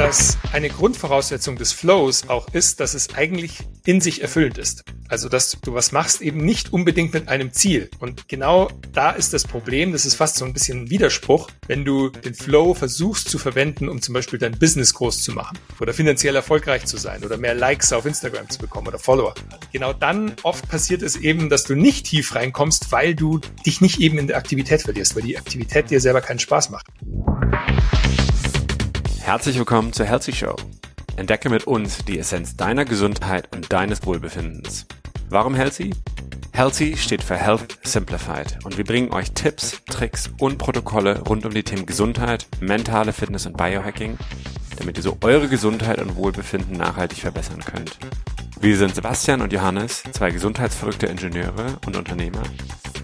dass eine Grundvoraussetzung des Flows auch ist, dass es eigentlich in sich erfüllend ist. Also, dass du was machst, eben nicht unbedingt mit einem Ziel. Und genau da ist das Problem, das ist fast so ein bisschen ein Widerspruch, wenn du den Flow versuchst zu verwenden, um zum Beispiel dein Business groß zu machen oder finanziell erfolgreich zu sein oder mehr Likes auf Instagram zu bekommen oder Follower. Genau dann oft passiert es eben, dass du nicht tief reinkommst, weil du dich nicht eben in der Aktivität verlierst, weil die Aktivität dir selber keinen Spaß macht. Herzlich willkommen zur Healthy Show. Entdecke mit uns die Essenz deiner Gesundheit und deines Wohlbefindens. Warum Healthy? Healthy steht für Health Simplified und wir bringen euch Tipps, Tricks und Protokolle rund um die Themen Gesundheit, mentale Fitness und Biohacking, damit ihr so eure Gesundheit und Wohlbefinden nachhaltig verbessern könnt. Wir sind Sebastian und Johannes, zwei gesundheitsverrückte Ingenieure und Unternehmer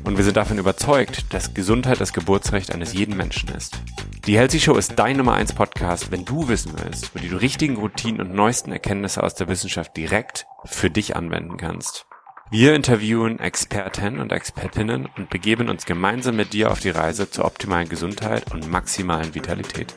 und wir sind davon überzeugt, dass Gesundheit das Geburtsrecht eines jeden Menschen ist. Die Healthy Show ist dein Nummer 1 Podcast, wenn du wissen willst, wie du die richtigen Routinen und neuesten Erkenntnisse aus der Wissenschaft direkt für dich anwenden kannst. Wir interviewen Experten und Expertinnen und begeben uns gemeinsam mit dir auf die Reise zur optimalen Gesundheit und maximalen Vitalität.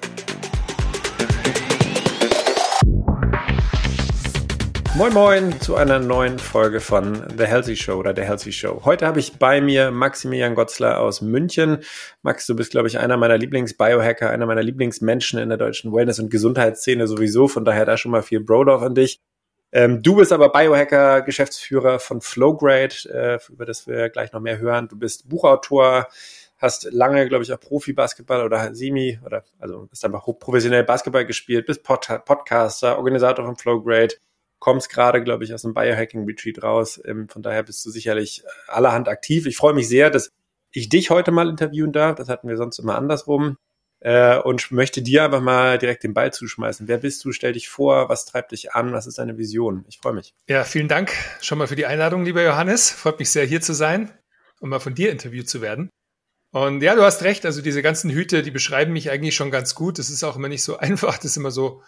Moin Moin zu einer neuen Folge von The Healthy Show oder der Healthy Show. Heute habe ich bei mir Maximilian Gotzler aus München. Max, du bist, glaube ich, einer meiner Lieblings-Biohacker, einer meiner Lieblingsmenschen in der deutschen Wellness- und Gesundheitsszene sowieso. Von daher da schon mal viel Brodorf an dich. Ähm, du bist aber Biohacker, Geschäftsführer von Flowgrade, äh, über das wir gleich noch mehr hören. Du bist Buchautor, hast lange, glaube ich, auch Profi-Basketball oder Semi oder also bist einfach professionell Basketball gespielt, bist Pod Podcaster, Organisator von Flowgrade kommst gerade, glaube ich, aus einem Biohacking-Retreat raus. Ähm, von daher bist du sicherlich allerhand aktiv. Ich freue mich sehr, dass ich dich heute mal interviewen darf. Das hatten wir sonst immer andersrum. Äh, und möchte dir einfach mal direkt den Ball zuschmeißen. Wer bist du? Stell dich vor. Was treibt dich an? Was ist deine Vision? Ich freue mich. Ja, vielen Dank schon mal für die Einladung, lieber Johannes. Freut mich sehr, hier zu sein und mal von dir interviewt zu werden. Und ja, du hast recht. Also diese ganzen Hüte, die beschreiben mich eigentlich schon ganz gut. Das ist auch immer nicht so einfach. Das ist immer so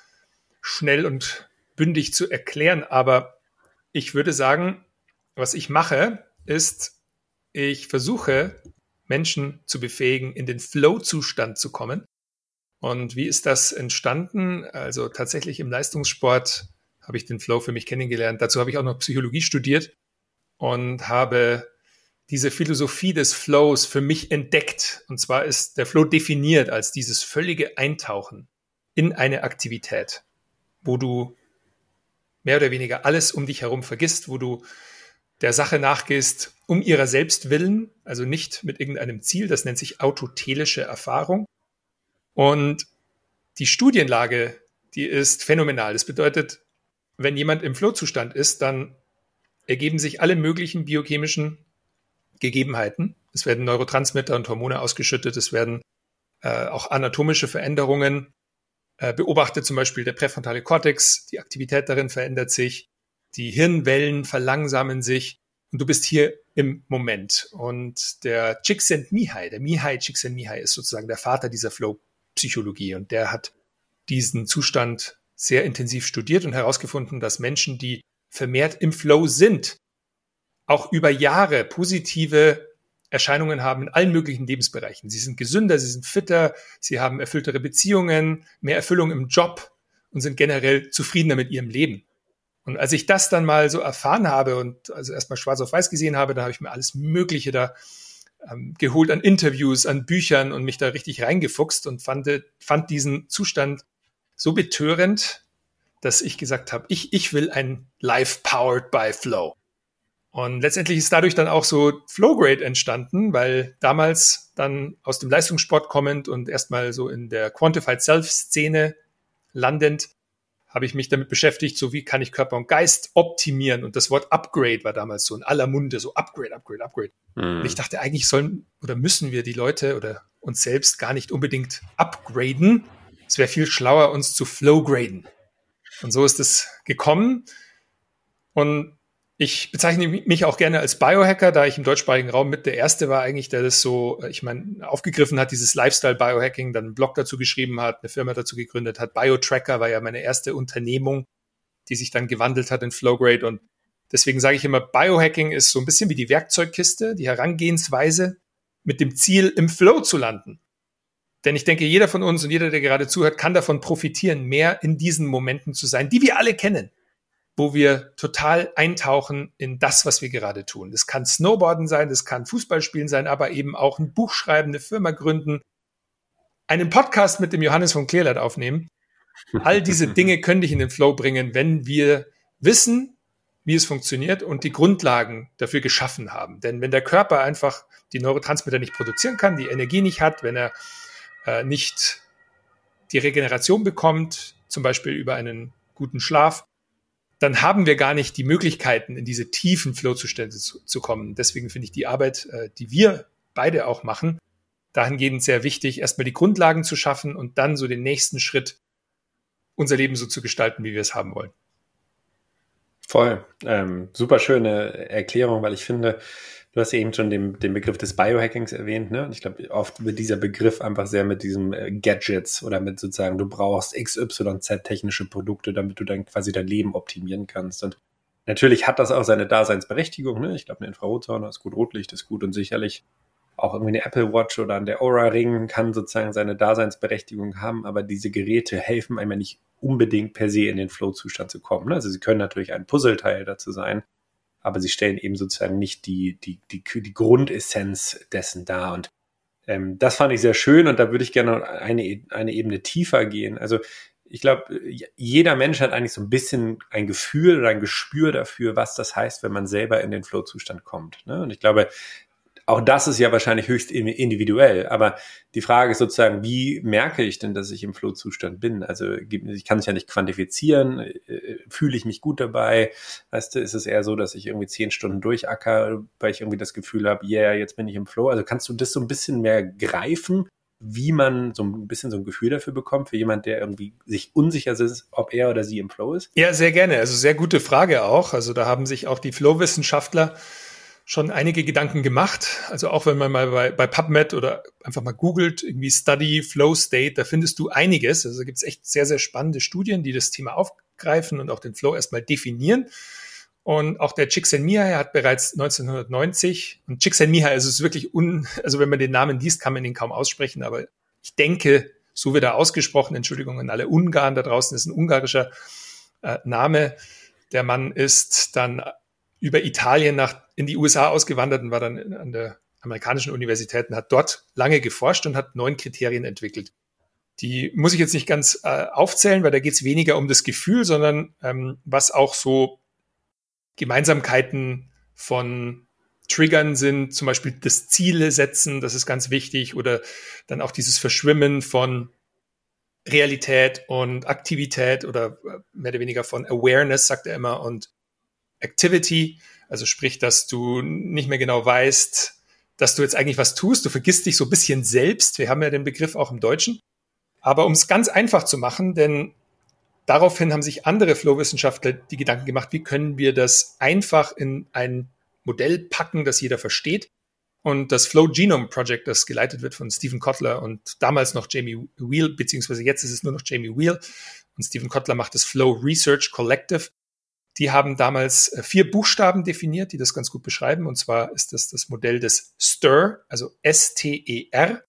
schnell und bündig zu erklären, aber ich würde sagen, was ich mache, ist, ich versuche, Menschen zu befähigen, in den Flow-Zustand zu kommen. Und wie ist das entstanden? Also tatsächlich im Leistungssport habe ich den Flow für mich kennengelernt. Dazu habe ich auch noch Psychologie studiert und habe diese Philosophie des Flows für mich entdeckt. Und zwar ist der Flow definiert als dieses völlige Eintauchen in eine Aktivität, wo du mehr oder weniger alles um dich herum vergisst, wo du der Sache nachgehst, um ihrer selbst willen, also nicht mit irgendeinem Ziel, das nennt sich autotelische Erfahrung. Und die Studienlage, die ist phänomenal. Das bedeutet, wenn jemand im Flow-Zustand ist, dann ergeben sich alle möglichen biochemischen Gegebenheiten. Es werden Neurotransmitter und Hormone ausgeschüttet, es werden äh, auch anatomische Veränderungen äh, beobachtet zum Beispiel der präfrontale Kortex, die Aktivität darin verändert sich, die Hirnwellen verlangsamen sich und du bist hier im Moment. Und der Csikszentmihalyi, der Mihai Csikszentmihalyi ist sozusagen der Vater dieser Flow-Psychologie und der hat diesen Zustand sehr intensiv studiert und herausgefunden, dass Menschen, die vermehrt im Flow sind, auch über Jahre positive Erscheinungen haben in allen möglichen Lebensbereichen. Sie sind gesünder, sie sind fitter, sie haben erfülltere Beziehungen, mehr Erfüllung im Job und sind generell zufriedener mit ihrem Leben. Und als ich das dann mal so erfahren habe und also erstmal schwarz auf weiß gesehen habe, da habe ich mir alles Mögliche da ähm, geholt an Interviews, an Büchern und mich da richtig reingefuchst und fand, fand diesen Zustand so betörend, dass ich gesagt habe, ich, ich will ein Life powered by Flow. Und letztendlich ist dadurch dann auch so Flowgrade entstanden, weil damals dann aus dem Leistungssport kommend und erstmal so in der Quantified Self-Szene landend, habe ich mich damit beschäftigt, so wie kann ich Körper und Geist optimieren. Und das Wort Upgrade war damals so in aller Munde, so Upgrade, Upgrade, Upgrade. Mhm. Und ich dachte, eigentlich sollen oder müssen wir die Leute oder uns selbst gar nicht unbedingt upgraden. Es wäre viel schlauer, uns zu flowgraden. Und so ist es gekommen. Und ich bezeichne mich auch gerne als Biohacker, da ich im deutschsprachigen Raum mit der Erste war eigentlich, der das so, ich meine, aufgegriffen hat, dieses Lifestyle-Biohacking, dann einen Blog dazu geschrieben hat, eine Firma dazu gegründet hat. BioTracker war ja meine erste Unternehmung, die sich dann gewandelt hat in Flowgrade und deswegen sage ich immer, Biohacking ist so ein bisschen wie die Werkzeugkiste, die Herangehensweise mit dem Ziel, im Flow zu landen. Denn ich denke, jeder von uns und jeder, der gerade zuhört, kann davon profitieren, mehr in diesen Momenten zu sein, die wir alle kennen, wo wir total eintauchen in das, was wir gerade tun. Das kann Snowboarden sein, das kann Fußballspielen sein, aber eben auch ein Buch schreiben, eine Firma gründen, einen Podcast mit dem Johannes von Kleerlatt aufnehmen. All diese Dinge können dich in den Flow bringen, wenn wir wissen, wie es funktioniert und die Grundlagen dafür geschaffen haben. Denn wenn der Körper einfach die Neurotransmitter nicht produzieren kann, die Energie nicht hat, wenn er äh, nicht die Regeneration bekommt, zum Beispiel über einen guten Schlaf, dann haben wir gar nicht die Möglichkeiten, in diese tiefen Flow-Zustände zu, zu, kommen. Deswegen finde ich die Arbeit, äh, die wir beide auch machen, dahingehend sehr wichtig, erstmal die Grundlagen zu schaffen und dann so den nächsten Schritt, unser Leben so zu gestalten, wie wir es haben wollen. Voll. Ähm, super schöne Erklärung, weil ich finde, du hast ja eben schon den, den Begriff des Biohackings erwähnt, ne? Und ich glaube, oft wird dieser Begriff einfach sehr mit diesem äh, Gadgets oder mit sozusagen, du brauchst XYZ technische Produkte, damit du dann quasi dein Leben optimieren kannst. Und natürlich hat das auch seine Daseinsberechtigung, ne? Ich glaube, eine Infrarotzone ist gut, Rotlicht ist gut und sicherlich auch irgendwie eine Apple Watch oder an der Aura Ring kann sozusagen seine Daseinsberechtigung haben, aber diese Geräte helfen einem ja nicht unbedingt per se in den Flow-Zustand zu kommen. Ne? Also sie können natürlich ein Puzzleteil dazu sein, aber sie stellen eben sozusagen nicht die, die, die, die Grundessenz dessen dar. Und ähm, das fand ich sehr schön und da würde ich gerne eine, eine Ebene tiefer gehen. Also ich glaube, jeder Mensch hat eigentlich so ein bisschen ein Gefühl oder ein Gespür dafür, was das heißt, wenn man selber in den Flow-Zustand kommt. Ne? Und ich glaube, auch das ist ja wahrscheinlich höchst individuell, aber die Frage ist sozusagen, wie merke ich denn, dass ich im Flow-Zustand bin? Also ich kann es ja nicht quantifizieren, äh, fühle ich mich gut dabei? Weißt du, ist es eher so, dass ich irgendwie zehn Stunden durchacker, weil ich irgendwie das Gefühl habe, yeah, jetzt bin ich im Flow. Also kannst du das so ein bisschen mehr greifen, wie man so ein bisschen so ein Gefühl dafür bekommt, für jemand, der irgendwie sich unsicher ist, ob er oder sie im Flow ist? Ja, sehr gerne. Also sehr gute Frage auch. Also da haben sich auch die Flow-Wissenschaftler schon einige Gedanken gemacht. Also auch wenn man mal bei, bei PubMed oder einfach mal googelt, irgendwie Study Flow State, da findest du einiges. Also gibt es echt sehr, sehr spannende Studien, die das Thema aufgreifen und auch den Flow erstmal definieren. Und auch der Csikszentmihalyi hat bereits 1990 und Csikszentmihalyi, also es ist wirklich un, also wenn man den Namen liest, kann man ihn kaum aussprechen, aber ich denke, so wird er ausgesprochen. Entschuldigung an alle Ungarn da draußen, ist ein ungarischer äh, Name. Der Mann ist dann über Italien nach, in die USA ausgewandert und war dann an der amerikanischen Universität und hat dort lange geforscht und hat neun Kriterien entwickelt. Die muss ich jetzt nicht ganz äh, aufzählen, weil da geht es weniger um das Gefühl, sondern ähm, was auch so Gemeinsamkeiten von Triggern sind, zum Beispiel das Ziele setzen, das ist ganz wichtig, oder dann auch dieses Verschwimmen von Realität und Aktivität oder äh, mehr oder weniger von Awareness, sagt er immer, und Activity, also sprich, dass du nicht mehr genau weißt, dass du jetzt eigentlich was tust. Du vergisst dich so ein bisschen selbst. Wir haben ja den Begriff auch im Deutschen. Aber um es ganz einfach zu machen, denn daraufhin haben sich andere Flow-Wissenschaftler die Gedanken gemacht, wie können wir das einfach in ein Modell packen, das jeder versteht. Und das Flow Genome Project, das geleitet wird von Stephen Kotler und damals noch Jamie Wheel, beziehungsweise jetzt ist es nur noch Jamie Wheel. Und Stephen Kotler macht das Flow Research Collective. Die haben damals äh, vier Buchstaben definiert, die das ganz gut beschreiben. Und zwar ist das das Modell des STER, also S-T-E-R.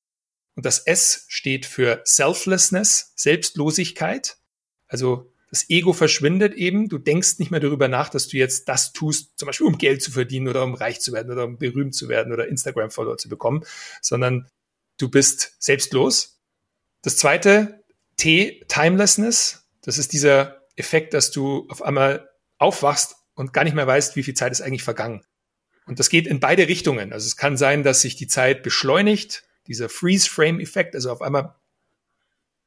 Und das S steht für Selflessness, Selbstlosigkeit. Also das Ego verschwindet eben. Du denkst nicht mehr darüber nach, dass du jetzt das tust, zum Beispiel um Geld zu verdienen oder um reich zu werden oder um berühmt zu werden oder Instagram-Follower zu bekommen, sondern du bist selbstlos. Das zweite, T, Timelessness. Das ist dieser Effekt, dass du auf einmal aufwachst und gar nicht mehr weißt, wie viel Zeit ist eigentlich vergangen. Und das geht in beide Richtungen. Also es kann sein, dass sich die Zeit beschleunigt, dieser Freeze-Frame-Effekt, also auf einmal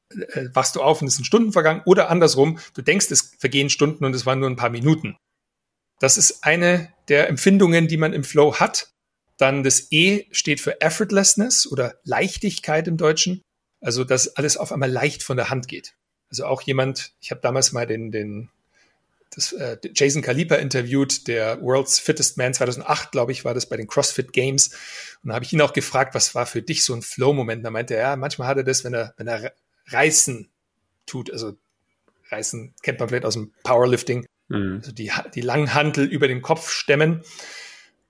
äh, wachst du auf und es sind Stunden vergangen, oder andersrum, du denkst, es vergehen Stunden und es waren nur ein paar Minuten. Das ist eine der Empfindungen, die man im Flow hat. Dann das E steht für Effortlessness oder Leichtigkeit im Deutschen. Also, dass alles auf einmal leicht von der Hand geht. Also auch jemand, ich habe damals mal den, den das, äh, Jason Kaliper interviewt, der World's Fittest Man 2008, glaube ich, war das bei den CrossFit Games. Und da habe ich ihn auch gefragt, was war für dich so ein Flow-Moment? Da meinte er, ja, manchmal hat er das, wenn er, wenn er Reißen tut. Also Reißen kennt man vielleicht aus dem Powerlifting. Mhm. Also die, die langen Hantel über den Kopf stemmen.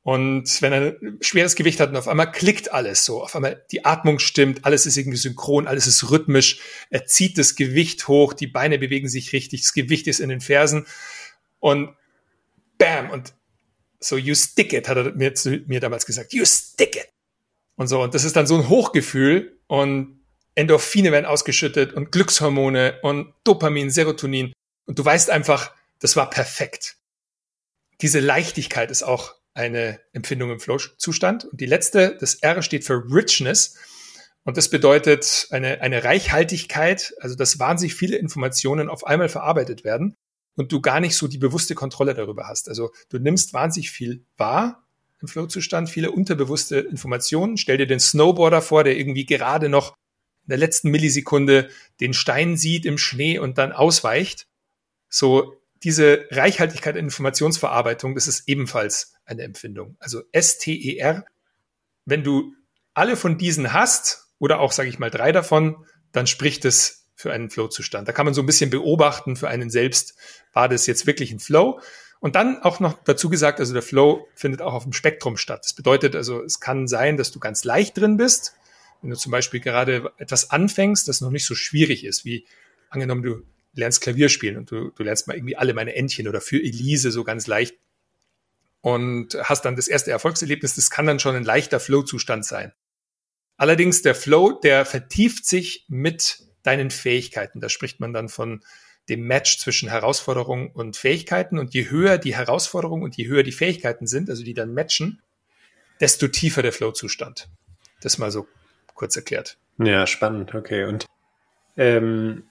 Und wenn er ein schweres Gewicht hat und auf einmal klickt alles so, auf einmal die Atmung stimmt, alles ist irgendwie synchron, alles ist rhythmisch, er zieht das Gewicht hoch, die Beine bewegen sich richtig, das Gewicht ist in den Fersen und bam und so you stick it, hat er mir, mir damals gesagt, you stick it. Und so, und das ist dann so ein Hochgefühl und Endorphine werden ausgeschüttet und Glückshormone und Dopamin, Serotonin und du weißt einfach, das war perfekt. Diese Leichtigkeit ist auch eine Empfindung im Flow-Zustand. Und die letzte, das R steht für Richness. Und das bedeutet eine, eine Reichhaltigkeit, also dass wahnsinnig viele Informationen auf einmal verarbeitet werden und du gar nicht so die bewusste Kontrolle darüber hast. Also du nimmst wahnsinnig viel wahr im Flow-Zustand, viele unterbewusste Informationen. Stell dir den Snowboarder vor, der irgendwie gerade noch in der letzten Millisekunde den Stein sieht im Schnee und dann ausweicht. So diese Reichhaltigkeit in Informationsverarbeitung, das ist ebenfalls eine Empfindung. Also S-T-E-R. Wenn du alle von diesen hast, oder auch, sage ich mal, drei davon, dann spricht es für einen Flow-Zustand. Da kann man so ein bisschen beobachten für einen selbst, war das jetzt wirklich ein Flow? Und dann auch noch dazu gesagt, also der Flow findet auch auf dem Spektrum statt. Das bedeutet also, es kann sein, dass du ganz leicht drin bist, wenn du zum Beispiel gerade etwas anfängst, das noch nicht so schwierig ist, wie angenommen, du lernst Klavier spielen und du, du lernst mal irgendwie alle meine Entchen oder für Elise so ganz leicht und hast dann das erste Erfolgserlebnis. Das kann dann schon ein leichter Flow-Zustand sein. Allerdings der Flow, der vertieft sich mit deinen Fähigkeiten. Da spricht man dann von dem Match zwischen Herausforderung und Fähigkeiten. Und je höher die Herausforderung und je höher die Fähigkeiten sind, also die dann matchen, desto tiefer der Flow-Zustand. Das mal so kurz erklärt. Ja, spannend, okay. Und ähm,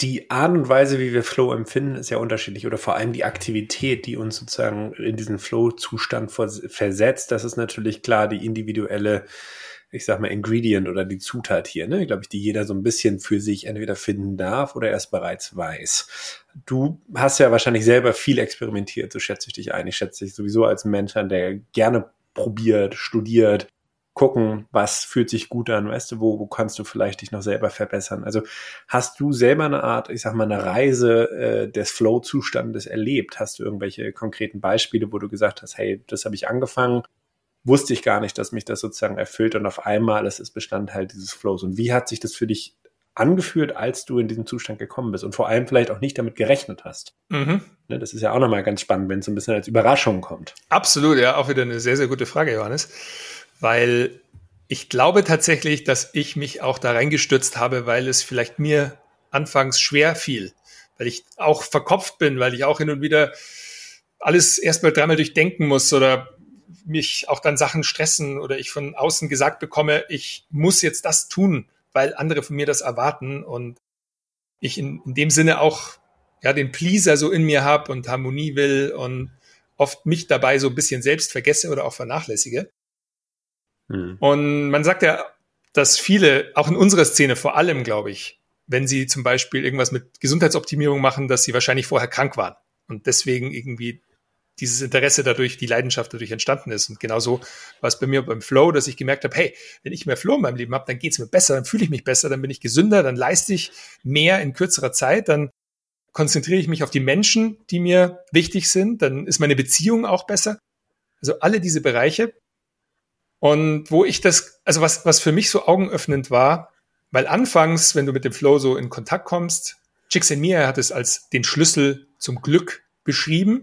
die Art und Weise, wie wir Flow empfinden, ist ja unterschiedlich oder vor allem die Aktivität, die uns sozusagen in diesen Flow-Zustand versetzt. Das ist natürlich klar die individuelle, ich sag mal, Ingredient oder die Zutat hier, ne, glaube ich, die jeder so ein bisschen für sich entweder finden darf oder erst bereits weiß. Du hast ja wahrscheinlich selber viel experimentiert, so schätze ich dich ein. Ich schätze dich sowieso als Mensch an, der gerne probiert, studiert, gucken, was fühlt sich gut an, weißt du, wo, wo kannst du vielleicht dich noch selber verbessern. Also hast du selber eine Art, ich sag mal, eine Reise äh, des Flow-Zustandes erlebt? Hast du irgendwelche konkreten Beispiele, wo du gesagt hast, hey, das habe ich angefangen, wusste ich gar nicht, dass mich das sozusagen erfüllt und auf einmal ist es Bestandteil dieses Flows. Und wie hat sich das für dich angeführt, als du in diesen Zustand gekommen bist und vor allem vielleicht auch nicht damit gerechnet hast. Mhm. Ne, das ist ja auch nochmal ganz spannend, wenn es ein bisschen als Überraschung kommt. Absolut, ja, auch wieder eine sehr, sehr gute Frage, Johannes weil ich glaube tatsächlich, dass ich mich auch da reingestürzt habe, weil es vielleicht mir anfangs schwer fiel, weil ich auch verkopft bin, weil ich auch hin und wieder alles erstmal dreimal durchdenken muss oder mich auch dann Sachen stressen oder ich von außen gesagt bekomme, ich muss jetzt das tun, weil andere von mir das erwarten und ich in, in dem Sinne auch ja den Pleaser so in mir habe und Harmonie will und oft mich dabei so ein bisschen selbst vergesse oder auch vernachlässige. Mhm. Und man sagt ja, dass viele, auch in unserer Szene vor allem, glaube ich, wenn sie zum Beispiel irgendwas mit Gesundheitsoptimierung machen, dass sie wahrscheinlich vorher krank waren und deswegen irgendwie dieses Interesse dadurch, die Leidenschaft dadurch entstanden ist. Und genauso war es bei mir beim Flow, dass ich gemerkt habe, hey, wenn ich mehr Flow in meinem Leben habe, dann geht's mir besser, dann fühle ich mich besser, dann bin ich gesünder, dann leiste ich mehr in kürzerer Zeit, dann konzentriere ich mich auf die Menschen, die mir wichtig sind, dann ist meine Beziehung auch besser. Also alle diese Bereiche, und wo ich das, also was, was für mich so augenöffnend war, weil anfangs, wenn du mit dem Flow so in Kontakt kommst, Csikszentmihalyi hat es als den Schlüssel zum Glück beschrieben,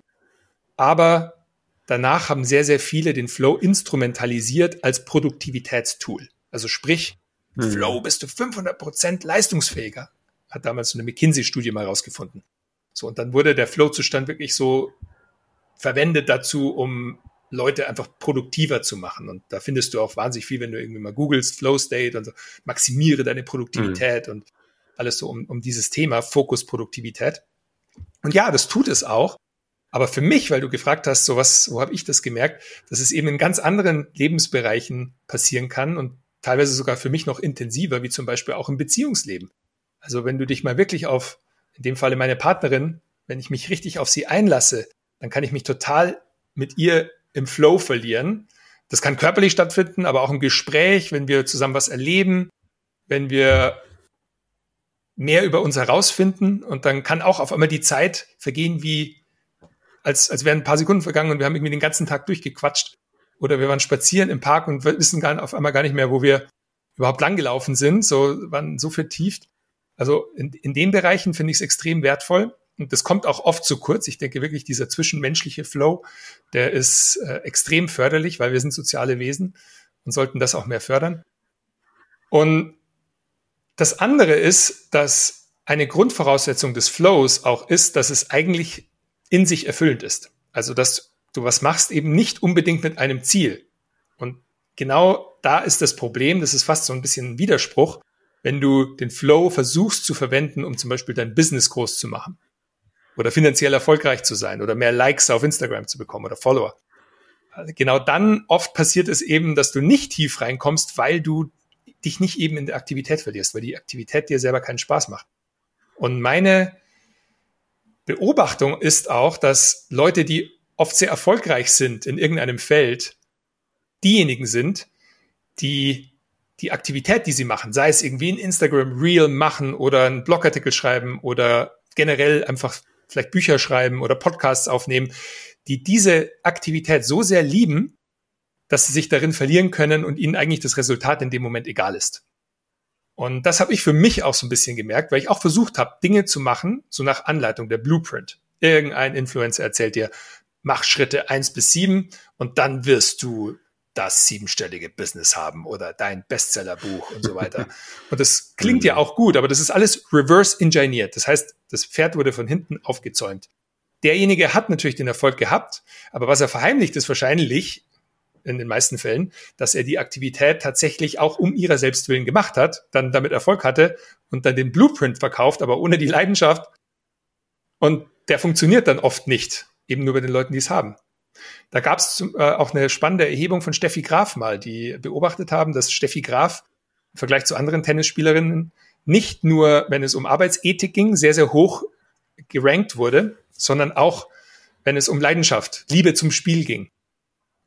aber danach haben sehr, sehr viele den Flow instrumentalisiert als Produktivitätstool. Also sprich, hm. Flow bist du 500 Prozent leistungsfähiger, hat damals so eine McKinsey-Studie mal rausgefunden. So, und dann wurde der Flow-Zustand wirklich so verwendet dazu, um Leute einfach produktiver zu machen. Und da findest du auch wahnsinnig viel, wenn du irgendwie mal googelst, Flow State und so, maximiere deine Produktivität mhm. und alles so um, um dieses Thema, Fokus Produktivität. Und ja, das tut es auch. Aber für mich, weil du gefragt hast, so was, wo habe ich das gemerkt, dass es eben in ganz anderen Lebensbereichen passieren kann und teilweise sogar für mich noch intensiver, wie zum Beispiel auch im Beziehungsleben. Also wenn du dich mal wirklich auf, in dem Falle meine Partnerin, wenn ich mich richtig auf sie einlasse, dann kann ich mich total mit ihr im Flow verlieren. Das kann körperlich stattfinden, aber auch im Gespräch, wenn wir zusammen was erleben, wenn wir mehr über uns herausfinden und dann kann auch auf einmal die Zeit vergehen wie als, als wären ein paar Sekunden vergangen und wir haben irgendwie den ganzen Tag durchgequatscht. Oder wir waren spazieren im Park und wissen gar, auf einmal gar nicht mehr, wo wir überhaupt langgelaufen sind. So waren so vertieft. Also in, in den Bereichen finde ich es extrem wertvoll. Und das kommt auch oft zu kurz. Ich denke wirklich, dieser zwischenmenschliche Flow, der ist äh, extrem förderlich, weil wir sind soziale Wesen und sollten das auch mehr fördern. Und das andere ist, dass eine Grundvoraussetzung des Flows auch ist, dass es eigentlich in sich erfüllend ist. Also, dass du was machst eben nicht unbedingt mit einem Ziel. Und genau da ist das Problem, das ist fast so ein bisschen ein Widerspruch, wenn du den Flow versuchst zu verwenden, um zum Beispiel dein Business groß zu machen oder finanziell erfolgreich zu sein oder mehr Likes auf Instagram zu bekommen oder Follower. Also genau dann oft passiert es eben, dass du nicht tief reinkommst, weil du dich nicht eben in der Aktivität verlierst, weil die Aktivität dir selber keinen Spaß macht. Und meine Beobachtung ist auch, dass Leute, die oft sehr erfolgreich sind in irgendeinem Feld, diejenigen sind, die die Aktivität, die sie machen, sei es irgendwie ein Instagram Reel machen oder einen Blogartikel schreiben oder generell einfach vielleicht Bücher schreiben oder Podcasts aufnehmen, die diese Aktivität so sehr lieben, dass sie sich darin verlieren können und ihnen eigentlich das Resultat in dem Moment egal ist. Und das habe ich für mich auch so ein bisschen gemerkt, weil ich auch versucht habe, Dinge zu machen, so nach Anleitung der Blueprint. Irgendein Influencer erzählt dir, mach Schritte eins bis sieben und dann wirst du das siebenstellige Business haben oder dein Bestsellerbuch und so weiter. Und das klingt ja auch gut, aber das ist alles reverse engineert. Das heißt, das Pferd wurde von hinten aufgezäumt. Derjenige hat natürlich den Erfolg gehabt, aber was er verheimlicht, ist wahrscheinlich in den meisten Fällen, dass er die Aktivität tatsächlich auch um ihrer Selbstwillen gemacht hat, dann damit Erfolg hatte und dann den Blueprint verkauft, aber ohne die Leidenschaft. Und der funktioniert dann oft nicht, eben nur bei den Leuten, die es haben. Da gab es äh, auch eine spannende Erhebung von Steffi Graf mal, die beobachtet haben, dass Steffi Graf im Vergleich zu anderen Tennisspielerinnen nicht nur, wenn es um Arbeitsethik ging, sehr, sehr hoch gerankt wurde, sondern auch, wenn es um Leidenschaft, Liebe zum Spiel ging.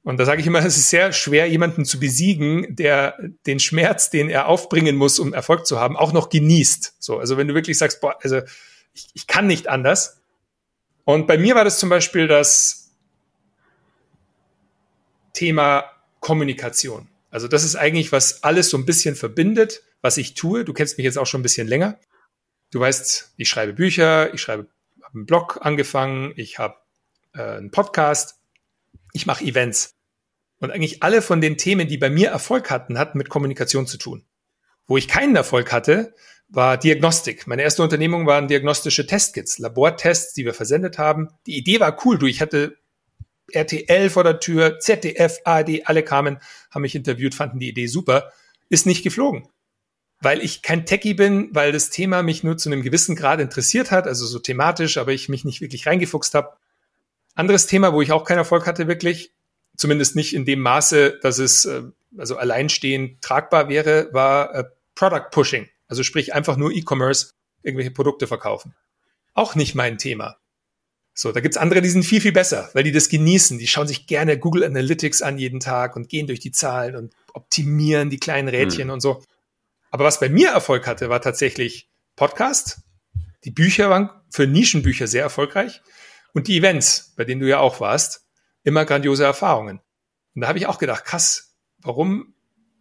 Und da sage ich immer, es ist sehr schwer, jemanden zu besiegen, der den Schmerz, den er aufbringen muss, um Erfolg zu haben, auch noch genießt. So, also wenn du wirklich sagst, boah, also ich, ich kann nicht anders. Und bei mir war das zum Beispiel das Thema Kommunikation. Also das ist eigentlich, was alles so ein bisschen verbindet, was ich tue. Du kennst mich jetzt auch schon ein bisschen länger. Du weißt, ich schreibe Bücher, ich schreibe, habe einen Blog angefangen, ich habe äh, einen Podcast, ich mache Events. Und eigentlich alle von den Themen, die bei mir Erfolg hatten, hatten mit Kommunikation zu tun. Wo ich keinen Erfolg hatte, war Diagnostik. Meine erste Unternehmung waren diagnostische Testkits, Labortests, die wir versendet haben. Die Idee war cool. Du, ich hatte RTL vor der Tür, ZDF, ARD, alle kamen, haben mich interviewt, fanden die Idee super, ist nicht geflogen. Weil ich kein Techie bin, weil das Thema mich nur zu einem gewissen Grad interessiert hat, also so thematisch, aber ich mich nicht wirklich reingefuchst habe. Anderes Thema, wo ich auch keinen Erfolg hatte, wirklich, zumindest nicht in dem Maße, dass es äh, also alleinstehend tragbar wäre, war äh, Product Pushing. Also sprich einfach nur E-Commerce, irgendwelche Produkte verkaufen. Auch nicht mein Thema. So, da gibt's andere, die sind viel, viel besser, weil die das genießen. Die schauen sich gerne Google Analytics an jeden Tag und gehen durch die Zahlen und optimieren die kleinen Rädchen mhm. und so. Aber was bei mir Erfolg hatte, war tatsächlich Podcast. Die Bücher waren für Nischenbücher sehr erfolgreich. Und die Events, bei denen du ja auch warst, immer grandiose Erfahrungen. Und da habe ich auch gedacht, krass, warum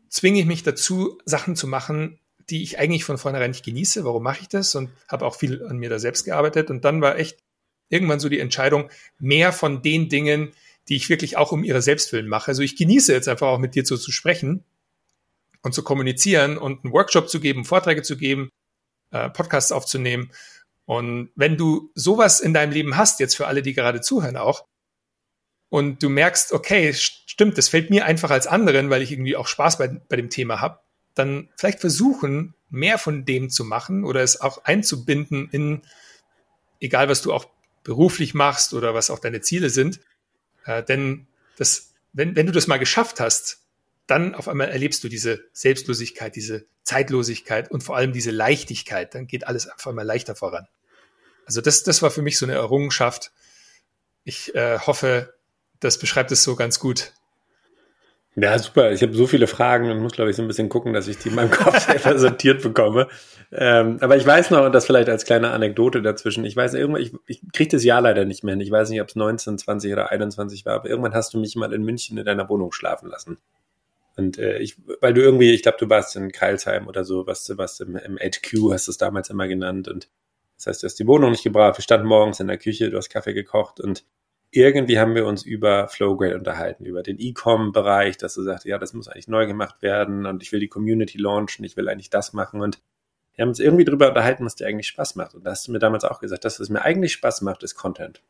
zwinge ich mich dazu, Sachen zu machen, die ich eigentlich von vornherein nicht genieße? Warum mache ich das? Und habe auch viel an mir da selbst gearbeitet. Und dann war echt irgendwann so die Entscheidung, mehr von den Dingen, die ich wirklich auch um ihre Selbstwillen mache. Also ich genieße jetzt einfach auch mit dir so zu sprechen und zu kommunizieren und einen Workshop zu geben, Vorträge zu geben, äh, Podcasts aufzunehmen. Und wenn du sowas in deinem Leben hast, jetzt für alle, die gerade zuhören auch, und du merkst, okay, stimmt, das fällt mir einfach als anderen, weil ich irgendwie auch Spaß bei, bei dem Thema habe, dann vielleicht versuchen, mehr von dem zu machen oder es auch einzubinden in, egal was du auch beruflich machst oder was auch deine Ziele sind. Äh, denn das, wenn, wenn du das mal geschafft hast, dann auf einmal erlebst du diese Selbstlosigkeit, diese Zeitlosigkeit und vor allem diese Leichtigkeit. Dann geht alles auf einmal leichter voran. Also das, das war für mich so eine Errungenschaft. Ich äh, hoffe, das beschreibt es so ganz gut. Ja, super. Ich habe so viele Fragen und muss, glaube ich, so ein bisschen gucken, dass ich die in meinem Kopf selber sortiert bekomme. Ähm, aber ich weiß noch, und das vielleicht als kleine Anekdote dazwischen, ich weiß, irgendwann, ich, ich kriege das Jahr leider nicht mehr hin. Ich weiß nicht, ob es 19, 20 oder 21 war, aber irgendwann hast du mich mal in München in deiner Wohnung schlafen lassen. Und äh, ich, weil du irgendwie, ich glaube, du warst in Kreilsheim oder so, was warst im, im HQ, hast du es damals immer genannt. Und das heißt, du hast die Wohnung nicht gebracht. Wir standen morgens in der Küche, du hast Kaffee gekocht und irgendwie haben wir uns über Flowgrade unterhalten, über den E-Com-Bereich, dass du sagst, ja, das muss eigentlich neu gemacht werden und ich will die Community launchen, ich will eigentlich das machen und wir haben uns irgendwie darüber unterhalten, was dir eigentlich Spaß macht. Und da hast du mir damals auch gesagt, dass was mir eigentlich Spaß macht, ist Content.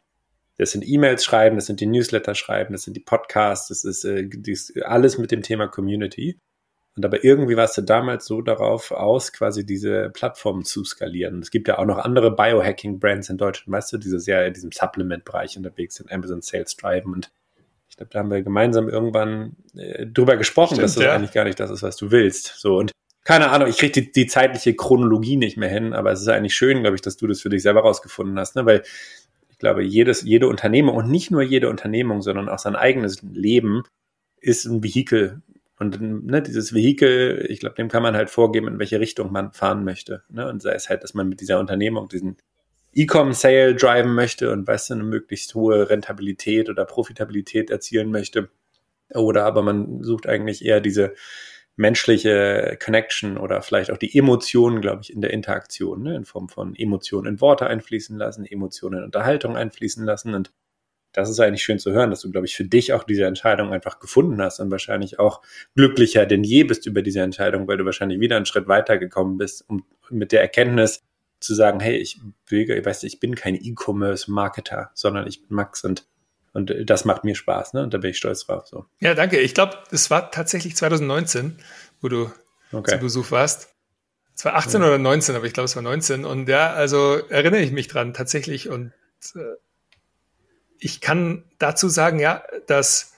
Das sind E-Mails schreiben, das sind die Newsletter schreiben, das sind die Podcasts, das ist, äh, das ist alles mit dem Thema Community. Und aber irgendwie warst du damals so darauf aus, quasi diese Plattform zu skalieren. Es gibt ja auch noch andere Biohacking-Brands in Deutschland, weißt du, die sehr in diesem Supplement-Bereich unterwegs sind, Amazon Sales Drive. Und ich glaube, da haben wir gemeinsam irgendwann äh, drüber gesprochen, Stimmt, dass das ja. eigentlich gar nicht das ist, was du willst. So und keine Ahnung, ich kriege die, die zeitliche Chronologie nicht mehr hin, aber es ist eigentlich schön, glaube ich, dass du das für dich selber rausgefunden hast, ne? weil ich glaube, jedes, jede Unternehmung und nicht nur jede Unternehmung, sondern auch sein eigenes Leben ist ein Vehikel und ne, dieses Vehikel, ich glaube, dem kann man halt vorgeben, in welche Richtung man fahren möchte. Ne? Und sei es halt, dass man mit dieser Unternehmung diesen E-Com-Sale driven möchte und weißt du, eine möglichst hohe Rentabilität oder Profitabilität erzielen möchte. Oder aber man sucht eigentlich eher diese menschliche Connection oder vielleicht auch die Emotionen, glaube ich, in der Interaktion, ne? in Form von Emotionen in Worte einfließen lassen, Emotionen in Unterhaltung einfließen lassen. Und das ist eigentlich schön zu hören, dass du, glaube ich, für dich auch diese Entscheidung einfach gefunden hast und wahrscheinlich auch glücklicher denn je bist über diese Entscheidung, weil du wahrscheinlich wieder einen Schritt weiter gekommen bist, um mit der Erkenntnis zu sagen, hey, ich will, ich weiß, ich bin kein E-Commerce-Marketer, sondern ich bin Max und und das macht mir Spaß, ne? Und da bin ich stolz drauf. So. Ja, danke. Ich glaube, es war tatsächlich 2019, wo du okay. zu Besuch warst. Es war 18 ja. oder 19, aber ich glaube, es war 19. Und ja, also erinnere ich mich dran tatsächlich. Und äh, ich kann dazu sagen, ja, dass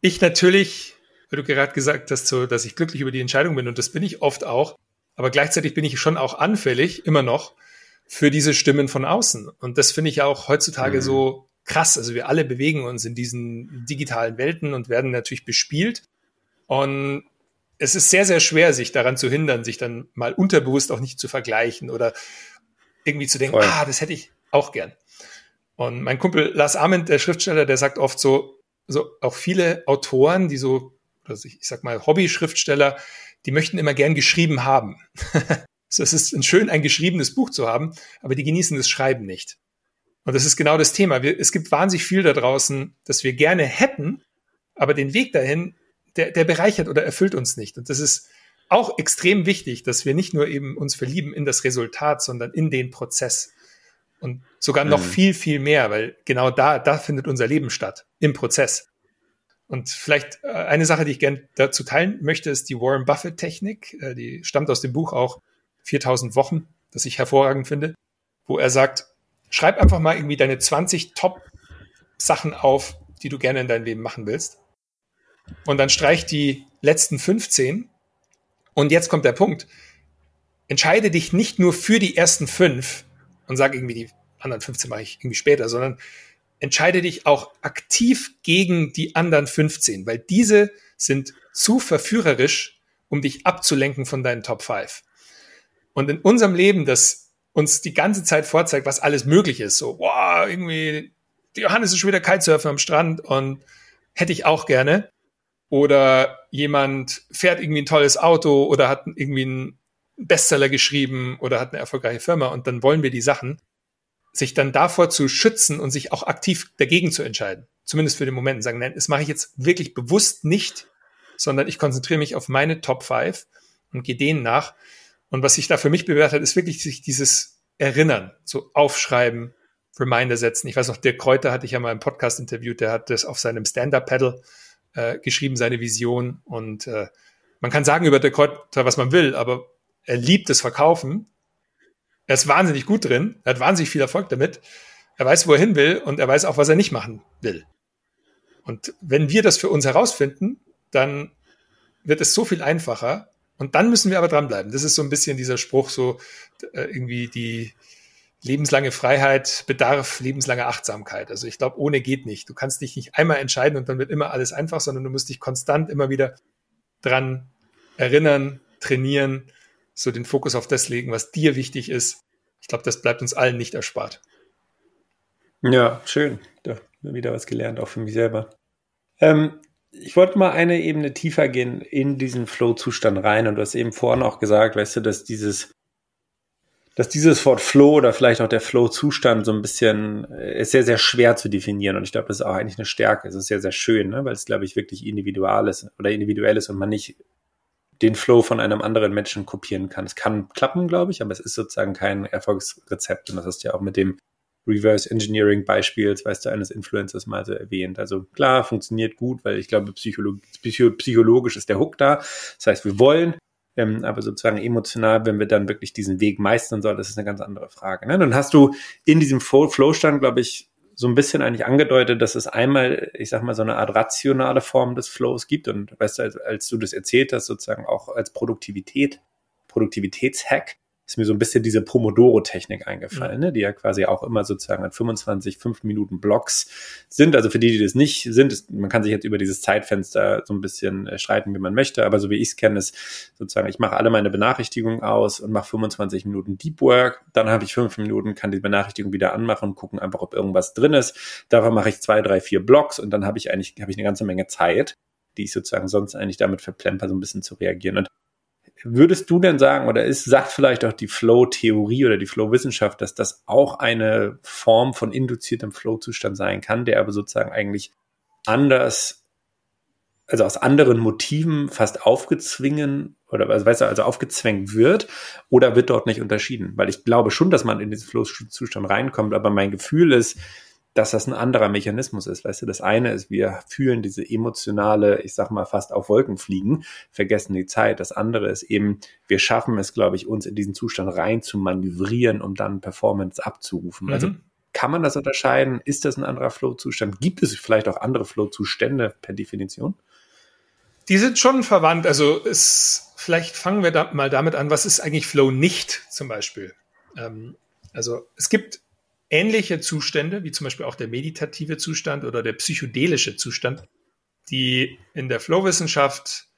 ich natürlich, weil du gerade gesagt hast, so, dass ich glücklich über die Entscheidung bin und das bin ich oft auch, aber gleichzeitig bin ich schon auch anfällig, immer noch, für diese Stimmen von außen. Und das finde ich auch heutzutage mhm. so krass. Also wir alle bewegen uns in diesen digitalen Welten und werden natürlich bespielt. Und es ist sehr, sehr schwer, sich daran zu hindern, sich dann mal unterbewusst auch nicht zu vergleichen oder irgendwie zu denken, Voll. ah, das hätte ich auch gern. Und mein Kumpel Lars Ament, der Schriftsteller, der sagt oft so, so auch viele Autoren, die so, also ich, ich sag mal Hobby-Schriftsteller, die möchten immer gern geschrieben haben. so, es ist schön, ein geschriebenes Buch zu haben, aber die genießen das Schreiben nicht. Und das ist genau das Thema. Wir, es gibt wahnsinnig viel da draußen, das wir gerne hätten, aber den Weg dahin, der, der bereichert oder erfüllt uns nicht. Und das ist auch extrem wichtig, dass wir nicht nur eben uns verlieben in das Resultat, sondern in den Prozess. Und sogar noch mhm. viel, viel mehr, weil genau da, da findet unser Leben statt, im Prozess. Und vielleicht äh, eine Sache, die ich gerne dazu teilen möchte, ist die Warren Buffett Technik. Äh, die stammt aus dem Buch auch 4000 Wochen, das ich hervorragend finde, wo er sagt, schreib einfach mal irgendwie deine 20 Top Sachen auf, die du gerne in deinem Leben machen willst. Und dann streich die letzten 15. Und jetzt kommt der Punkt. Entscheide dich nicht nur für die ersten fünf, und sage irgendwie, die anderen 15 mache ich irgendwie später, sondern entscheide dich auch aktiv gegen die anderen 15, weil diese sind zu verführerisch, um dich abzulenken von deinen Top 5. Und in unserem Leben, das uns die ganze Zeit vorzeigt, was alles möglich ist, so, wow, irgendwie, Johannes ist schon wieder Kitesurfen am Strand und hätte ich auch gerne. Oder jemand fährt irgendwie ein tolles Auto oder hat irgendwie ein Bestseller geschrieben oder hat eine erfolgreiche Firma und dann wollen wir die Sachen, sich dann davor zu schützen und sich auch aktiv dagegen zu entscheiden. Zumindest für den Moment und sagen, nein, das mache ich jetzt wirklich bewusst nicht, sondern ich konzentriere mich auf meine Top 5 und gehe denen nach. Und was sich da für mich bewährt hat, ist wirklich sich dieses Erinnern, so aufschreiben, Reminder setzen. Ich weiß noch, der Kräuter hatte ich ja mal im Podcast interviewt, der hat das auf seinem Stand-Up-Pedal äh, geschrieben, seine Vision. Und äh, man kann sagen über der Kräuter, was man will, aber er liebt das Verkaufen. Er ist wahnsinnig gut drin. Er hat wahnsinnig viel Erfolg damit. Er weiß, wo er hin will und er weiß auch, was er nicht machen will. Und wenn wir das für uns herausfinden, dann wird es so viel einfacher. Und dann müssen wir aber dranbleiben. Das ist so ein bisschen dieser Spruch, so äh, irgendwie die, lebenslange Freiheit bedarf lebenslange Achtsamkeit. Also ich glaube, ohne geht nicht. Du kannst dich nicht einmal entscheiden und dann wird immer alles einfach, sondern du musst dich konstant immer wieder dran erinnern, trainieren, so den Fokus auf das legen, was dir wichtig ist. Ich glaube, das bleibt uns allen nicht erspart. Ja, schön. Da wieder was gelernt, auch für mich selber. Ähm, ich wollte mal eine Ebene tiefer gehen in diesen Flow-Zustand rein. Und du hast eben vorhin auch gesagt, weißt du, dass dieses dass dieses Wort Flow oder vielleicht auch der Flow-Zustand so ein bisschen äh, ist sehr, sehr schwer zu definieren. Und ich glaube, das ist auch eigentlich eine Stärke. Es ist sehr, sehr schön, ne? weil es, glaube ich, wirklich individual ist oder individuell ist und man nicht den Flow von einem anderen Menschen kopieren kann. Es kann klappen, glaube ich, aber es ist sozusagen kein Erfolgsrezept. Und das hast du ja auch mit dem Reverse Engineering beispielsweise eines Influencers mal so erwähnt. Also klar, funktioniert gut, weil ich glaube, psychologisch, psychologisch ist der Hook da. Das heißt, wir wollen, ähm, aber sozusagen emotional, wenn wir dann wirklich diesen Weg meistern sollen, das ist eine ganz andere Frage. Ne? Dann hast du in diesem Flow-Stand, glaube ich, so ein bisschen eigentlich angedeutet, dass es einmal, ich sag mal, so eine Art rationale Form des Flows gibt. Und weißt du, als, als du das erzählt hast, sozusagen auch als Produktivität, Produktivitätshack, ist mir so ein bisschen diese Pomodoro-Technik eingefallen, mhm. ne, die ja quasi auch immer sozusagen an 25, 5 Minuten Blocks sind. Also für die, die das nicht sind, ist, man kann sich jetzt über dieses Zeitfenster so ein bisschen äh, streiten, wie man möchte, aber so wie ich es kenne, ist sozusagen, ich mache alle meine Benachrichtigungen aus und mache 25 Minuten Deep Work, dann habe ich fünf Minuten, kann die Benachrichtigung wieder anmachen und gucken einfach, ob irgendwas drin ist. Davon mache ich zwei, drei, vier Blocks und dann habe ich eigentlich, habe ich eine ganze Menge Zeit die ich sozusagen sonst eigentlich damit verplemper, so ein bisschen zu reagieren. Und Würdest du denn sagen, oder ist, sagt vielleicht auch die Flow-Theorie oder die Flow-Wissenschaft, dass das auch eine Form von induziertem Flow-Zustand sein kann, der aber sozusagen eigentlich anders, also aus anderen Motiven fast aufgezwungen oder also, weißt du, also aufgezwängt wird oder wird dort nicht unterschieden? Weil ich glaube schon, dass man in diesen Flow-Zustand reinkommt, aber mein Gefühl ist, dass das ein anderer Mechanismus ist. Weißt du, das eine ist, wir fühlen diese emotionale, ich sag mal, fast auf Wolken fliegen, vergessen die Zeit. Das andere ist eben, wir schaffen es, glaube ich, uns in diesen Zustand rein zu manövrieren, um dann Performance abzurufen. Also mhm. Also kann man das unterscheiden? Ist das ein anderer Flow-Zustand? Gibt es vielleicht auch andere Flow-Zustände per Definition? Die sind schon verwandt. Also es, vielleicht fangen wir da mal damit an, was ist eigentlich Flow nicht zum Beispiel? Ähm, also es gibt ähnliche Zustände, wie zum Beispiel auch der meditative Zustand oder der psychedelische Zustand, die in der Flow-Wissenschaft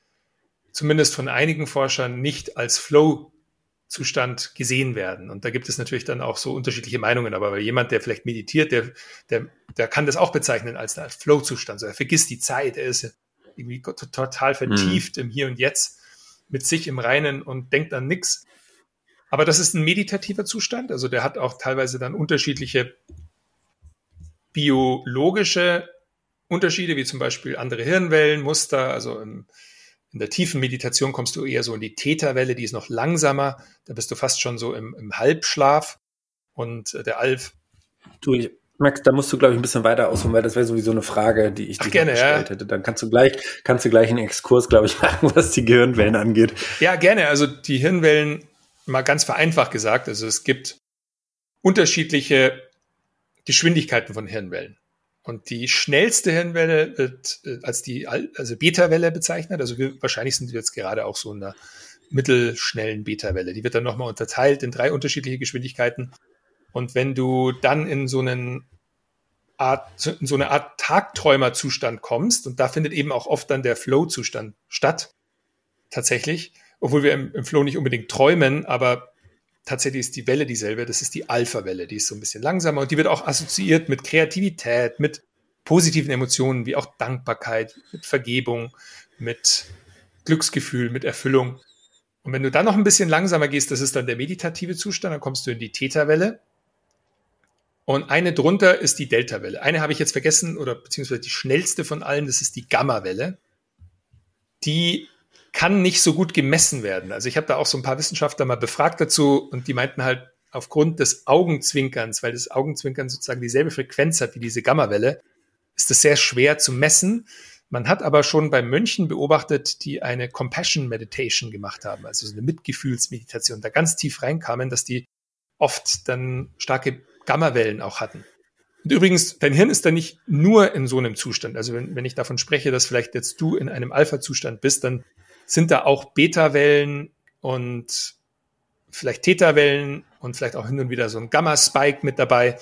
zumindest von einigen Forschern nicht als Flow-Zustand gesehen werden. Und da gibt es natürlich dann auch so unterschiedliche Meinungen. Aber jemand, der vielleicht meditiert, der, der, der kann das auch bezeichnen als, als Flow-Zustand. So, er vergisst die Zeit, er ist irgendwie total vertieft mhm. im Hier und Jetzt mit sich im Reinen und denkt an nichts. Aber das ist ein meditativer Zustand, also der hat auch teilweise dann unterschiedliche biologische Unterschiede, wie zum Beispiel andere Hirnwellenmuster. Also im, in der tiefen Meditation kommst du eher so in die Theta-Welle, die ist noch langsamer. Da bist du fast schon so im, im Halbschlaf. Und äh, der Alf. Du, Max, da musst du, glaube ich, ein bisschen weiter ausholen, weil das wäre sowieso eine Frage, die ich dir gestellt ja. hätte. Dann kannst du gleich, kannst du gleich einen Exkurs, glaube ich, machen, was die Gehirnwellen angeht. Ja, gerne. Also die Hirnwellen mal ganz vereinfacht gesagt, also es gibt unterschiedliche Geschwindigkeiten von Hirnwellen. Und die schnellste Hirnwelle wird äh, als die also Beta-Welle bezeichnet. Also wir, wahrscheinlich sind wir jetzt gerade auch so in einer mittelschnellen Beta-Welle. Die wird dann nochmal unterteilt in drei unterschiedliche Geschwindigkeiten. Und wenn du dann in so einen Art, in so eine Art Tagträumerzustand kommst, und da findet eben auch oft dann der Flow-Zustand statt, tatsächlich, obwohl wir im, im Flow nicht unbedingt träumen, aber tatsächlich ist die Welle dieselbe. Das ist die Alpha-Welle, die ist so ein bisschen langsamer und die wird auch assoziiert mit Kreativität, mit positiven Emotionen wie auch Dankbarkeit, mit Vergebung, mit Glücksgefühl, mit Erfüllung. Und wenn du dann noch ein bisschen langsamer gehst, das ist dann der meditative Zustand, dann kommst du in die Theta-Welle. Und eine drunter ist die Delta-Welle. Eine habe ich jetzt vergessen, oder beziehungsweise die schnellste von allen, das ist die Gamma-Welle. Die kann nicht so gut gemessen werden. Also ich habe da auch so ein paar Wissenschaftler mal befragt dazu und die meinten halt, aufgrund des Augenzwinkerns, weil das Augenzwinkern sozusagen dieselbe Frequenz hat wie diese Gammawelle, ist es sehr schwer zu messen. Man hat aber schon bei Mönchen beobachtet, die eine Compassion Meditation gemacht haben, also so eine Mitgefühlsmeditation, da ganz tief reinkamen, dass die oft dann starke Gammawellen auch hatten. Und übrigens, dein Hirn ist da nicht nur in so einem Zustand. Also wenn, wenn ich davon spreche, dass vielleicht jetzt du in einem Alpha-Zustand bist, dann sind da auch Beta-Wellen und vielleicht Theta-Wellen und vielleicht auch hin und wieder so ein Gamma-Spike mit dabei.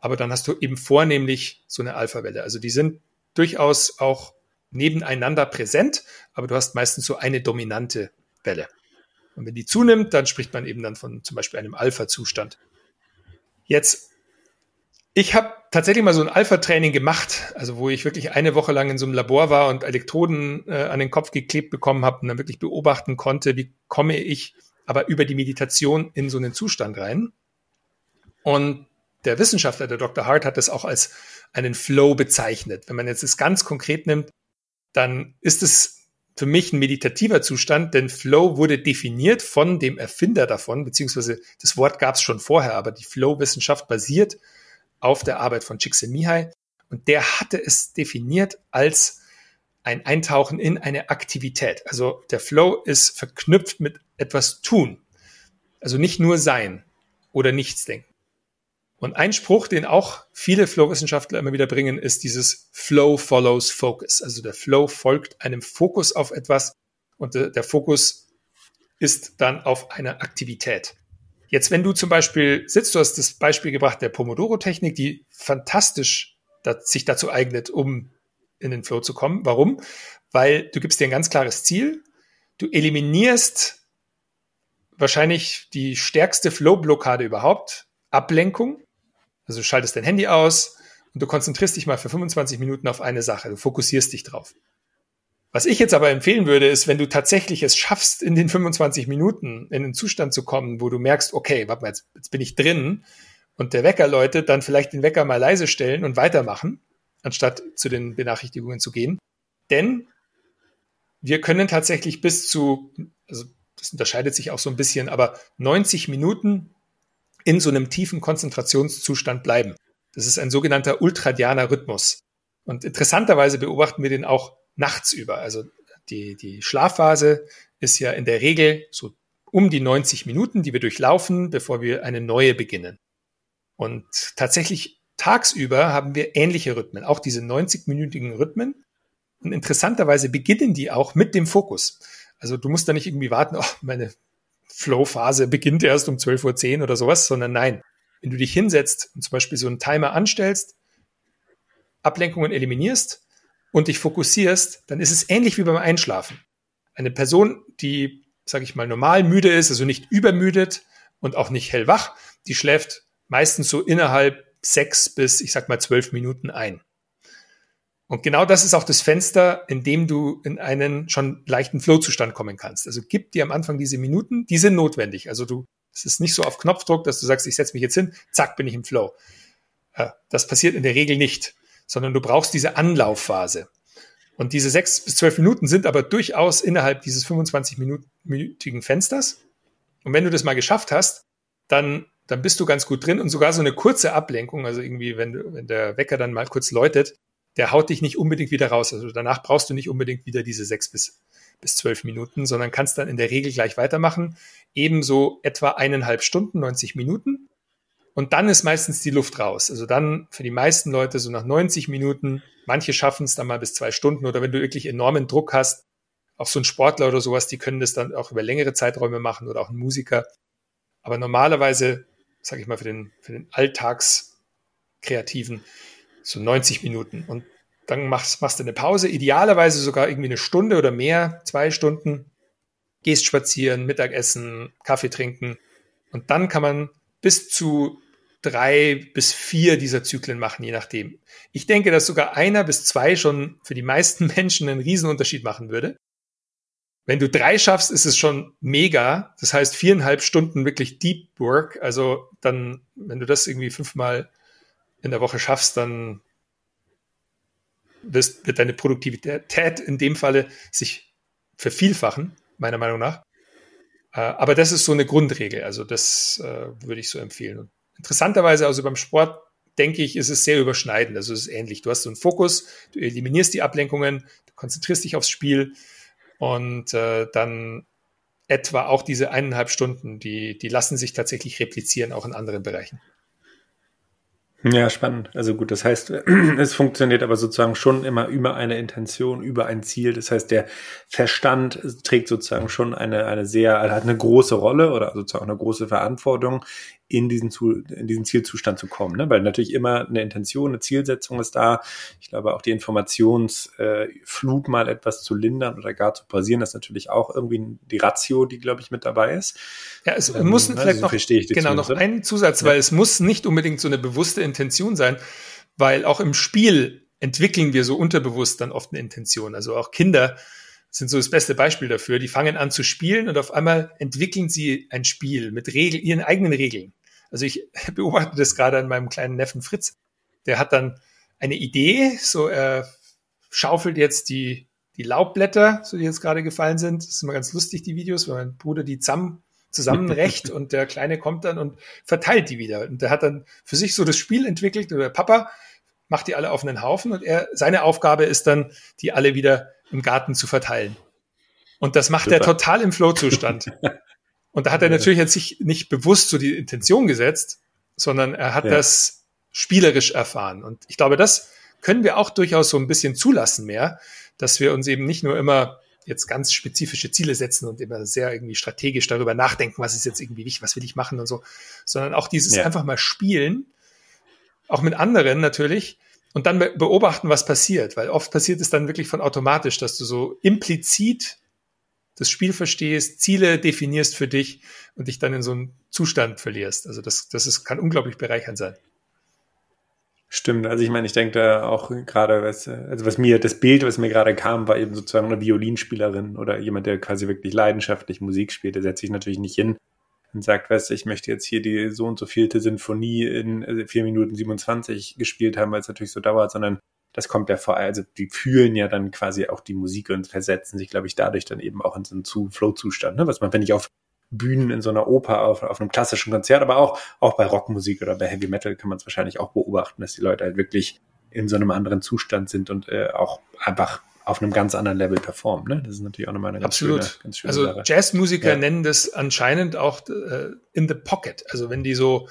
Aber dann hast du eben vornehmlich so eine Alpha-Welle. Also die sind durchaus auch nebeneinander präsent, aber du hast meistens so eine dominante Welle. Und wenn die zunimmt, dann spricht man eben dann von zum Beispiel einem Alpha-Zustand. Jetzt, ich habe tatsächlich mal so ein Alpha-Training gemacht, also wo ich wirklich eine Woche lang in so einem Labor war und Elektroden äh, an den Kopf geklebt bekommen habe und dann wirklich beobachten konnte, wie komme ich aber über die Meditation in so einen Zustand rein. Und der Wissenschaftler, der Dr. Hart, hat das auch als einen Flow bezeichnet. Wenn man jetzt das ganz konkret nimmt, dann ist es für mich ein meditativer Zustand, denn Flow wurde definiert von dem Erfinder davon, beziehungsweise das Wort gab es schon vorher, aber die Flow-Wissenschaft basiert auf der Arbeit von Csikszentmihalyi und der hatte es definiert als ein Eintauchen in eine Aktivität. Also der Flow ist verknüpft mit etwas tun. Also nicht nur sein oder nichts denken. Und ein Spruch, den auch viele Flow-Wissenschaftler immer wieder bringen, ist dieses Flow follows Focus. Also der Flow folgt einem Fokus auf etwas und der Fokus ist dann auf einer Aktivität. Jetzt, wenn du zum Beispiel sitzt, du hast das Beispiel gebracht der Pomodoro-Technik, die fantastisch sich dazu eignet, um in den Flow zu kommen. Warum? Weil du gibst dir ein ganz klares Ziel. Du eliminierst wahrscheinlich die stärkste Flow-Blockade überhaupt, Ablenkung. Also du schaltest dein Handy aus und du konzentrierst dich mal für 25 Minuten auf eine Sache. Du fokussierst dich drauf. Was ich jetzt aber empfehlen würde, ist, wenn du tatsächlich es schaffst, in den 25 Minuten in einen Zustand zu kommen, wo du merkst, okay, warte mal, jetzt, jetzt bin ich drin und der Wecker läutet, dann vielleicht den Wecker mal leise stellen und weitermachen, anstatt zu den Benachrichtigungen zu gehen. Denn wir können tatsächlich bis zu, also das unterscheidet sich auch so ein bisschen, aber 90 Minuten in so einem tiefen Konzentrationszustand bleiben. Das ist ein sogenannter ultradianer Rhythmus. Und interessanterweise beobachten wir den auch nachts über. Also die, die Schlafphase ist ja in der Regel so um die 90 Minuten, die wir durchlaufen, bevor wir eine neue beginnen. Und tatsächlich tagsüber haben wir ähnliche Rhythmen, auch diese 90-minütigen Rhythmen. Und interessanterweise beginnen die auch mit dem Fokus. Also du musst da nicht irgendwie warten, oh, meine Flow-Phase beginnt erst um 12.10 Uhr oder sowas, sondern nein, wenn du dich hinsetzt und zum Beispiel so einen Timer anstellst, Ablenkungen eliminierst und dich fokussierst, dann ist es ähnlich wie beim Einschlafen. Eine Person, die, sage ich mal, normal müde ist, also nicht übermüdet und auch nicht hellwach, die schläft meistens so innerhalb sechs bis, ich sag mal, zwölf Minuten ein. Und genau das ist auch das Fenster, in dem du in einen schon leichten Flow-Zustand kommen kannst. Also gib dir am Anfang diese Minuten, die sind notwendig. Also du, es ist nicht so auf Knopfdruck, dass du sagst, ich setze mich jetzt hin, zack, bin ich im Flow. Das passiert in der Regel nicht, sondern du brauchst diese Anlaufphase. Und diese sechs bis zwölf Minuten sind aber durchaus innerhalb dieses 25-minütigen Fensters. Und wenn du das mal geschafft hast, dann, dann bist du ganz gut drin und sogar so eine kurze Ablenkung, also irgendwie, wenn, du, wenn der Wecker dann mal kurz läutet, der haut dich nicht unbedingt wieder raus. Also danach brauchst du nicht unbedingt wieder diese sechs bis, bis zwölf Minuten, sondern kannst dann in der Regel gleich weitermachen. Ebenso etwa eineinhalb Stunden, 90 Minuten. Und dann ist meistens die Luft raus. Also dann für die meisten Leute so nach 90 Minuten, manche schaffen es dann mal bis zwei Stunden oder wenn du wirklich enormen Druck hast, auch so ein Sportler oder sowas, die können das dann auch über längere Zeiträume machen oder auch ein Musiker. Aber normalerweise, sage ich mal, für den, für den Alltagskreativen so 90 Minuten. Und dann machst, machst du eine Pause, idealerweise sogar irgendwie eine Stunde oder mehr, zwei Stunden, gehst spazieren, Mittagessen, Kaffee trinken. Und dann kann man bis zu drei bis vier dieser Zyklen machen, je nachdem. Ich denke, dass sogar einer bis zwei schon für die meisten Menschen einen Riesenunterschied machen würde. Wenn du drei schaffst, ist es schon mega. Das heißt viereinhalb Stunden wirklich Deep Work. Also dann, wenn du das irgendwie fünfmal in der Woche schaffst, dann wird deine Produktivität in dem Falle sich vervielfachen, meiner Meinung nach. Äh, aber das ist so eine Grundregel. Also das äh, würde ich so empfehlen. Interessanterweise, also beim Sport, denke ich, ist es sehr überschneidend. Also es ist ähnlich. Du hast so einen Fokus, du eliminierst die Ablenkungen, du konzentrierst dich aufs Spiel und äh, dann etwa auch diese eineinhalb Stunden, die, die lassen sich tatsächlich replizieren, auch in anderen Bereichen. Ja, spannend. Also gut, das heißt, es funktioniert aber sozusagen schon immer über eine Intention, über ein Ziel. Das heißt, der Verstand trägt sozusagen schon eine, eine sehr, hat eine große Rolle oder sozusagen eine große Verantwortung in diesen, zu, in diesen Zielzustand zu kommen. Ne? Weil natürlich immer eine Intention, eine Zielsetzung ist da. Ich glaube, auch die Informationsflut äh, mal etwas zu lindern oder gar zu pausieren, ist natürlich auch irgendwie die Ratio, die, glaube ich, mit dabei ist. Ja, es ähm, muss also vielleicht noch, genau, noch ein Zusatz, ja. weil es muss nicht unbedingt so eine bewusste Intention sein, weil auch im Spiel entwickeln wir so unterbewusst dann oft eine Intention. Also auch Kinder sind so das beste Beispiel dafür. Die fangen an zu spielen und auf einmal entwickeln sie ein Spiel mit Regeln, ihren eigenen Regeln. Also ich beobachte das gerade an meinem kleinen Neffen Fritz. Der hat dann eine Idee, so er schaufelt jetzt die, die Laubblätter, so die jetzt gerade gefallen sind. Das ist immer ganz lustig, die Videos, weil mein Bruder die zusammen, zusammenrecht und der Kleine kommt dann und verteilt die wieder. Und der hat dann für sich so das Spiel entwickelt, oder Papa macht die alle auf einen Haufen und er, seine Aufgabe ist dann, die alle wieder im Garten zu verteilen. Und das macht Super. er total im Flow-Zustand. Und da hat er natürlich jetzt sich nicht bewusst so die Intention gesetzt, sondern er hat ja. das spielerisch erfahren. Und ich glaube, das können wir auch durchaus so ein bisschen zulassen mehr, dass wir uns eben nicht nur immer jetzt ganz spezifische Ziele setzen und immer sehr irgendwie strategisch darüber nachdenken, was ist jetzt irgendwie wichtig, was will ich machen und so, sondern auch dieses ja. einfach mal spielen, auch mit anderen natürlich, und dann beobachten, was passiert, weil oft passiert es dann wirklich von automatisch, dass du so implizit das Spiel verstehst, Ziele definierst für dich und dich dann in so einen Zustand verlierst. Also das, das ist, kann unglaublich bereichernd sein. Stimmt, also ich meine, ich denke da auch gerade, was, also was mir, das Bild, was mir gerade kam, war eben sozusagen eine Violinspielerin oder jemand, der quasi wirklich leidenschaftlich Musik spielt. Der setzt sich natürlich nicht hin und sagt, weißt du, ich möchte jetzt hier die so und so vielte Sinfonie in 4 Minuten 27 gespielt haben, weil es natürlich so dauert, sondern das kommt ja vor, also die fühlen ja dann quasi auch die Musik und versetzen sich, glaube ich, dadurch dann eben auch in so einen Flow-Zustand, ne? was man, wenn ich auf Bühnen in so einer Oper, auf, auf einem klassischen Konzert, aber auch, auch bei Rockmusik oder bei Heavy Metal kann man es wahrscheinlich auch beobachten, dass die Leute halt wirklich in so einem anderen Zustand sind und äh, auch einfach auf einem ganz anderen Level performen. Ne? Das ist natürlich auch nochmal eine ganz Absolut. schöne, ganz schöne also Sache. Jazzmusiker ja. nennen das anscheinend auch äh, in the pocket. Also wenn die so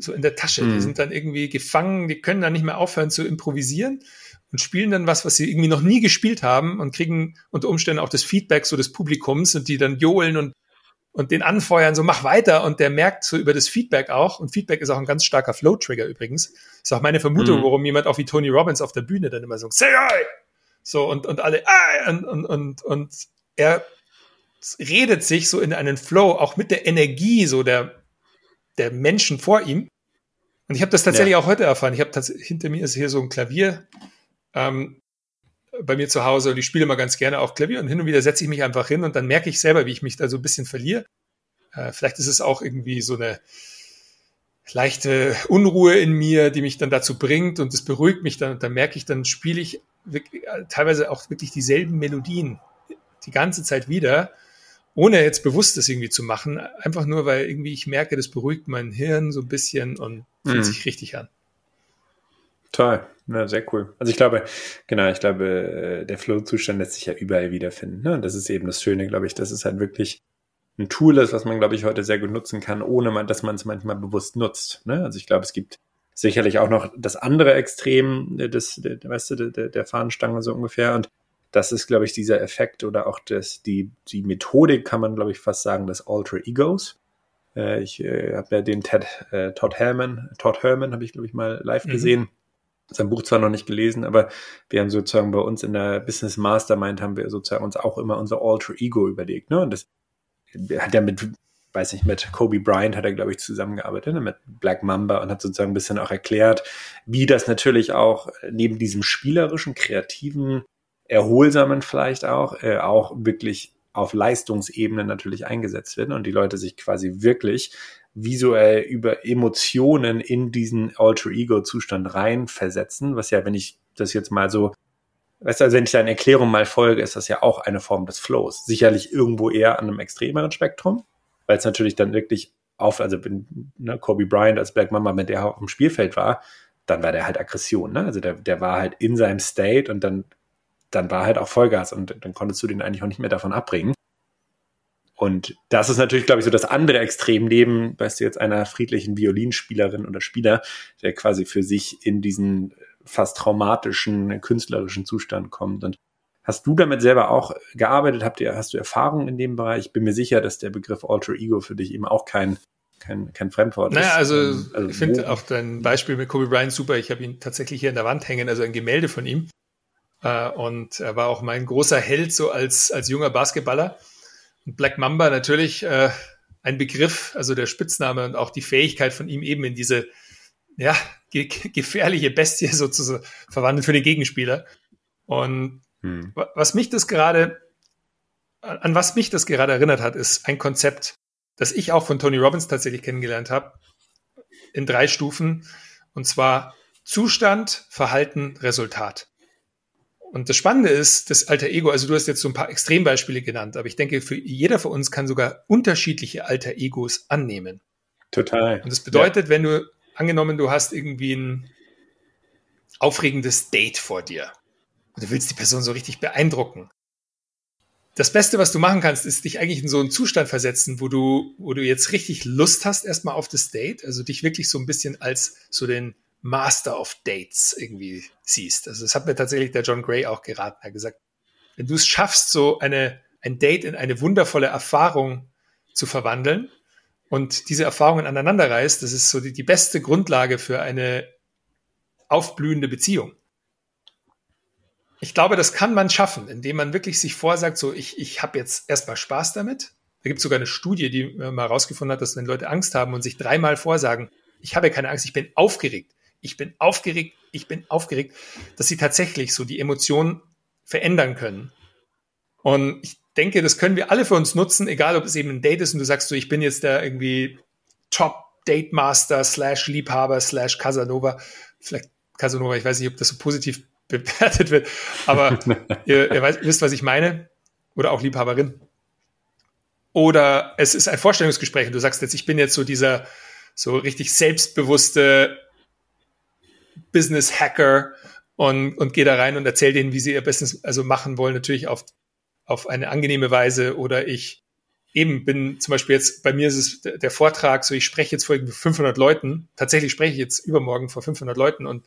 so in der Tasche. Mhm. Die sind dann irgendwie gefangen, die können dann nicht mehr aufhören zu improvisieren und spielen dann was, was sie irgendwie noch nie gespielt haben und kriegen unter Umständen auch das Feedback so des Publikums und die dann johlen und und den anfeuern, so mach weiter und der merkt so über das Feedback auch und Feedback ist auch ein ganz starker Flow-Trigger übrigens. Ist auch meine Vermutung, mhm. warum jemand auch wie Tony Robbins auf der Bühne dann immer so say I! so und und alle I! und und und und er redet sich so in einen Flow auch mit der Energie so der der Menschen vor ihm. Und ich habe das tatsächlich ja. auch heute erfahren. Ich habe hinter mir ist hier so ein Klavier ähm, bei mir zu Hause und ich spiele mal ganz gerne auf Klavier und hin und wieder setze ich mich einfach hin und dann merke ich selber, wie ich mich da so ein bisschen verliere. Äh, vielleicht ist es auch irgendwie so eine leichte Unruhe in mir, die mich dann dazu bringt und es beruhigt mich dann und dann merke ich, dann spiele ich wirklich, äh, teilweise auch wirklich dieselben Melodien die ganze Zeit wieder ohne jetzt bewusst das irgendwie zu machen, einfach nur, weil irgendwie ich merke, das beruhigt mein Hirn so ein bisschen und fühlt mhm. sich richtig an. Toll, ja, sehr cool. Also ich glaube, genau, ich glaube, der Flow-Zustand lässt sich ja überall wiederfinden. Ne? Und das ist eben das Schöne, glaube ich, dass es halt wirklich ein Tool ist, was man, glaube ich, heute sehr gut nutzen kann, ohne man, dass man es manchmal bewusst nutzt. Ne? Also ich glaube, es gibt sicherlich auch noch das andere Extrem des, der, weißt du, der, der Fahnenstange so ungefähr. Und das ist, glaube ich, dieser Effekt oder auch das, die, die Methodik, kann man, glaube ich, fast sagen, des Alter Egos. Äh, ich äh, habe ja den Ted, äh, Todd Herman, Todd Herman habe ich, glaube ich, mal live mhm. gesehen. Sein Buch zwar noch nicht gelesen, aber wir haben sozusagen bei uns in der Business Mastermind haben wir sozusagen uns auch immer unser Alter Ego überlegt. Ne? Und das hat ja mit, weiß nicht, mit Kobe Bryant hat er, glaube ich, zusammengearbeitet, ne? mit Black Mamba und hat sozusagen ein bisschen auch erklärt, wie das natürlich auch neben diesem spielerischen, kreativen erholsamen vielleicht auch, äh, auch wirklich auf Leistungsebene natürlich eingesetzt werden und die Leute sich quasi wirklich visuell über Emotionen in diesen Alter Ego Zustand reinversetzen, was ja, wenn ich das jetzt mal so, weißt du, also wenn ich deine Erklärung mal folge, ist das ja auch eine Form des Flows. Sicherlich irgendwo eher an einem extremeren Spektrum, weil es natürlich dann wirklich auf, also wenn ne, Kobe Bryant als Black Mamba, mit der auf dem Spielfeld war, dann war der halt Aggression, ne? Also der, der war halt in seinem State und dann dann war halt auch Vollgas und dann konntest du den eigentlich auch nicht mehr davon abbringen. Und das ist natürlich, glaube ich, so das andere Extremleben, weißt du, jetzt einer friedlichen Violinspielerin oder Spieler, der quasi für sich in diesen fast traumatischen, künstlerischen Zustand kommt. Und hast du damit selber auch gearbeitet? Habt ihr, hast du Erfahrung in dem Bereich? Ich bin mir sicher, dass der Begriff Alter Ego für dich eben auch kein, kein, kein Fremdwort naja, ist. Naja, also, also ich finde auch dein Beispiel mit Kobe Bryant super. Ich habe ihn tatsächlich hier in der Wand hängen, also ein Gemälde von ihm. Äh, und er war auch mein großer Held so als, als junger Basketballer. Black Mamba natürlich äh, ein Begriff, also der Spitzname und auch die Fähigkeit von ihm eben in diese ja, ge gefährliche Bestie sozusagen verwandeln für den Gegenspieler. Und hm. was mich das gerade, an was mich das gerade erinnert hat, ist ein Konzept, das ich auch von Tony Robbins tatsächlich kennengelernt habe, in drei Stufen, und zwar Zustand, Verhalten, Resultat. Und das Spannende ist, das alter Ego, also du hast jetzt so ein paar Extrembeispiele genannt, aber ich denke, für jeder von uns kann sogar unterschiedliche alter Egos annehmen. Total. Und das bedeutet, ja. wenn du, angenommen, du hast irgendwie ein aufregendes Date vor dir und du willst die Person so richtig beeindrucken. Das Beste, was du machen kannst, ist dich eigentlich in so einen Zustand versetzen, wo du, wo du jetzt richtig Lust hast erstmal auf das Date, also dich wirklich so ein bisschen als so den Master of Dates irgendwie siehst. Also das hat mir tatsächlich der John Gray auch geraten. Er hat gesagt, wenn du es schaffst, so eine, ein Date in eine wundervolle Erfahrung zu verwandeln und diese Erfahrungen aneinander reißt, das ist so die, die beste Grundlage für eine aufblühende Beziehung. Ich glaube, das kann man schaffen, indem man wirklich sich vorsagt, so ich, ich habe jetzt erstmal Spaß damit. Da gibt es sogar eine Studie, die mal herausgefunden hat, dass wenn Leute Angst haben und sich dreimal vorsagen, ich habe keine Angst, ich bin aufgeregt, ich bin aufgeregt, ich bin aufgeregt, dass sie tatsächlich so die Emotionen verändern können. Und ich denke, das können wir alle für uns nutzen, egal ob es eben ein Date ist und du sagst so, ich bin jetzt der irgendwie Top Date Master slash Liebhaber slash Casanova. Vielleicht Casanova, ich weiß nicht, ob das so positiv bewertet wird, aber ihr, ihr weißt, wisst, was ich meine. Oder auch Liebhaberin. Oder es ist ein Vorstellungsgespräch und du sagst jetzt, ich bin jetzt so dieser so richtig selbstbewusste Business Hacker und, und gehe da rein und erzähle denen, wie sie ihr Business also machen wollen, natürlich auf, auf eine angenehme Weise. Oder ich eben bin zum Beispiel jetzt, bei mir ist es der Vortrag, so ich spreche jetzt vor 500 Leuten. Tatsächlich spreche ich jetzt übermorgen vor 500 Leuten und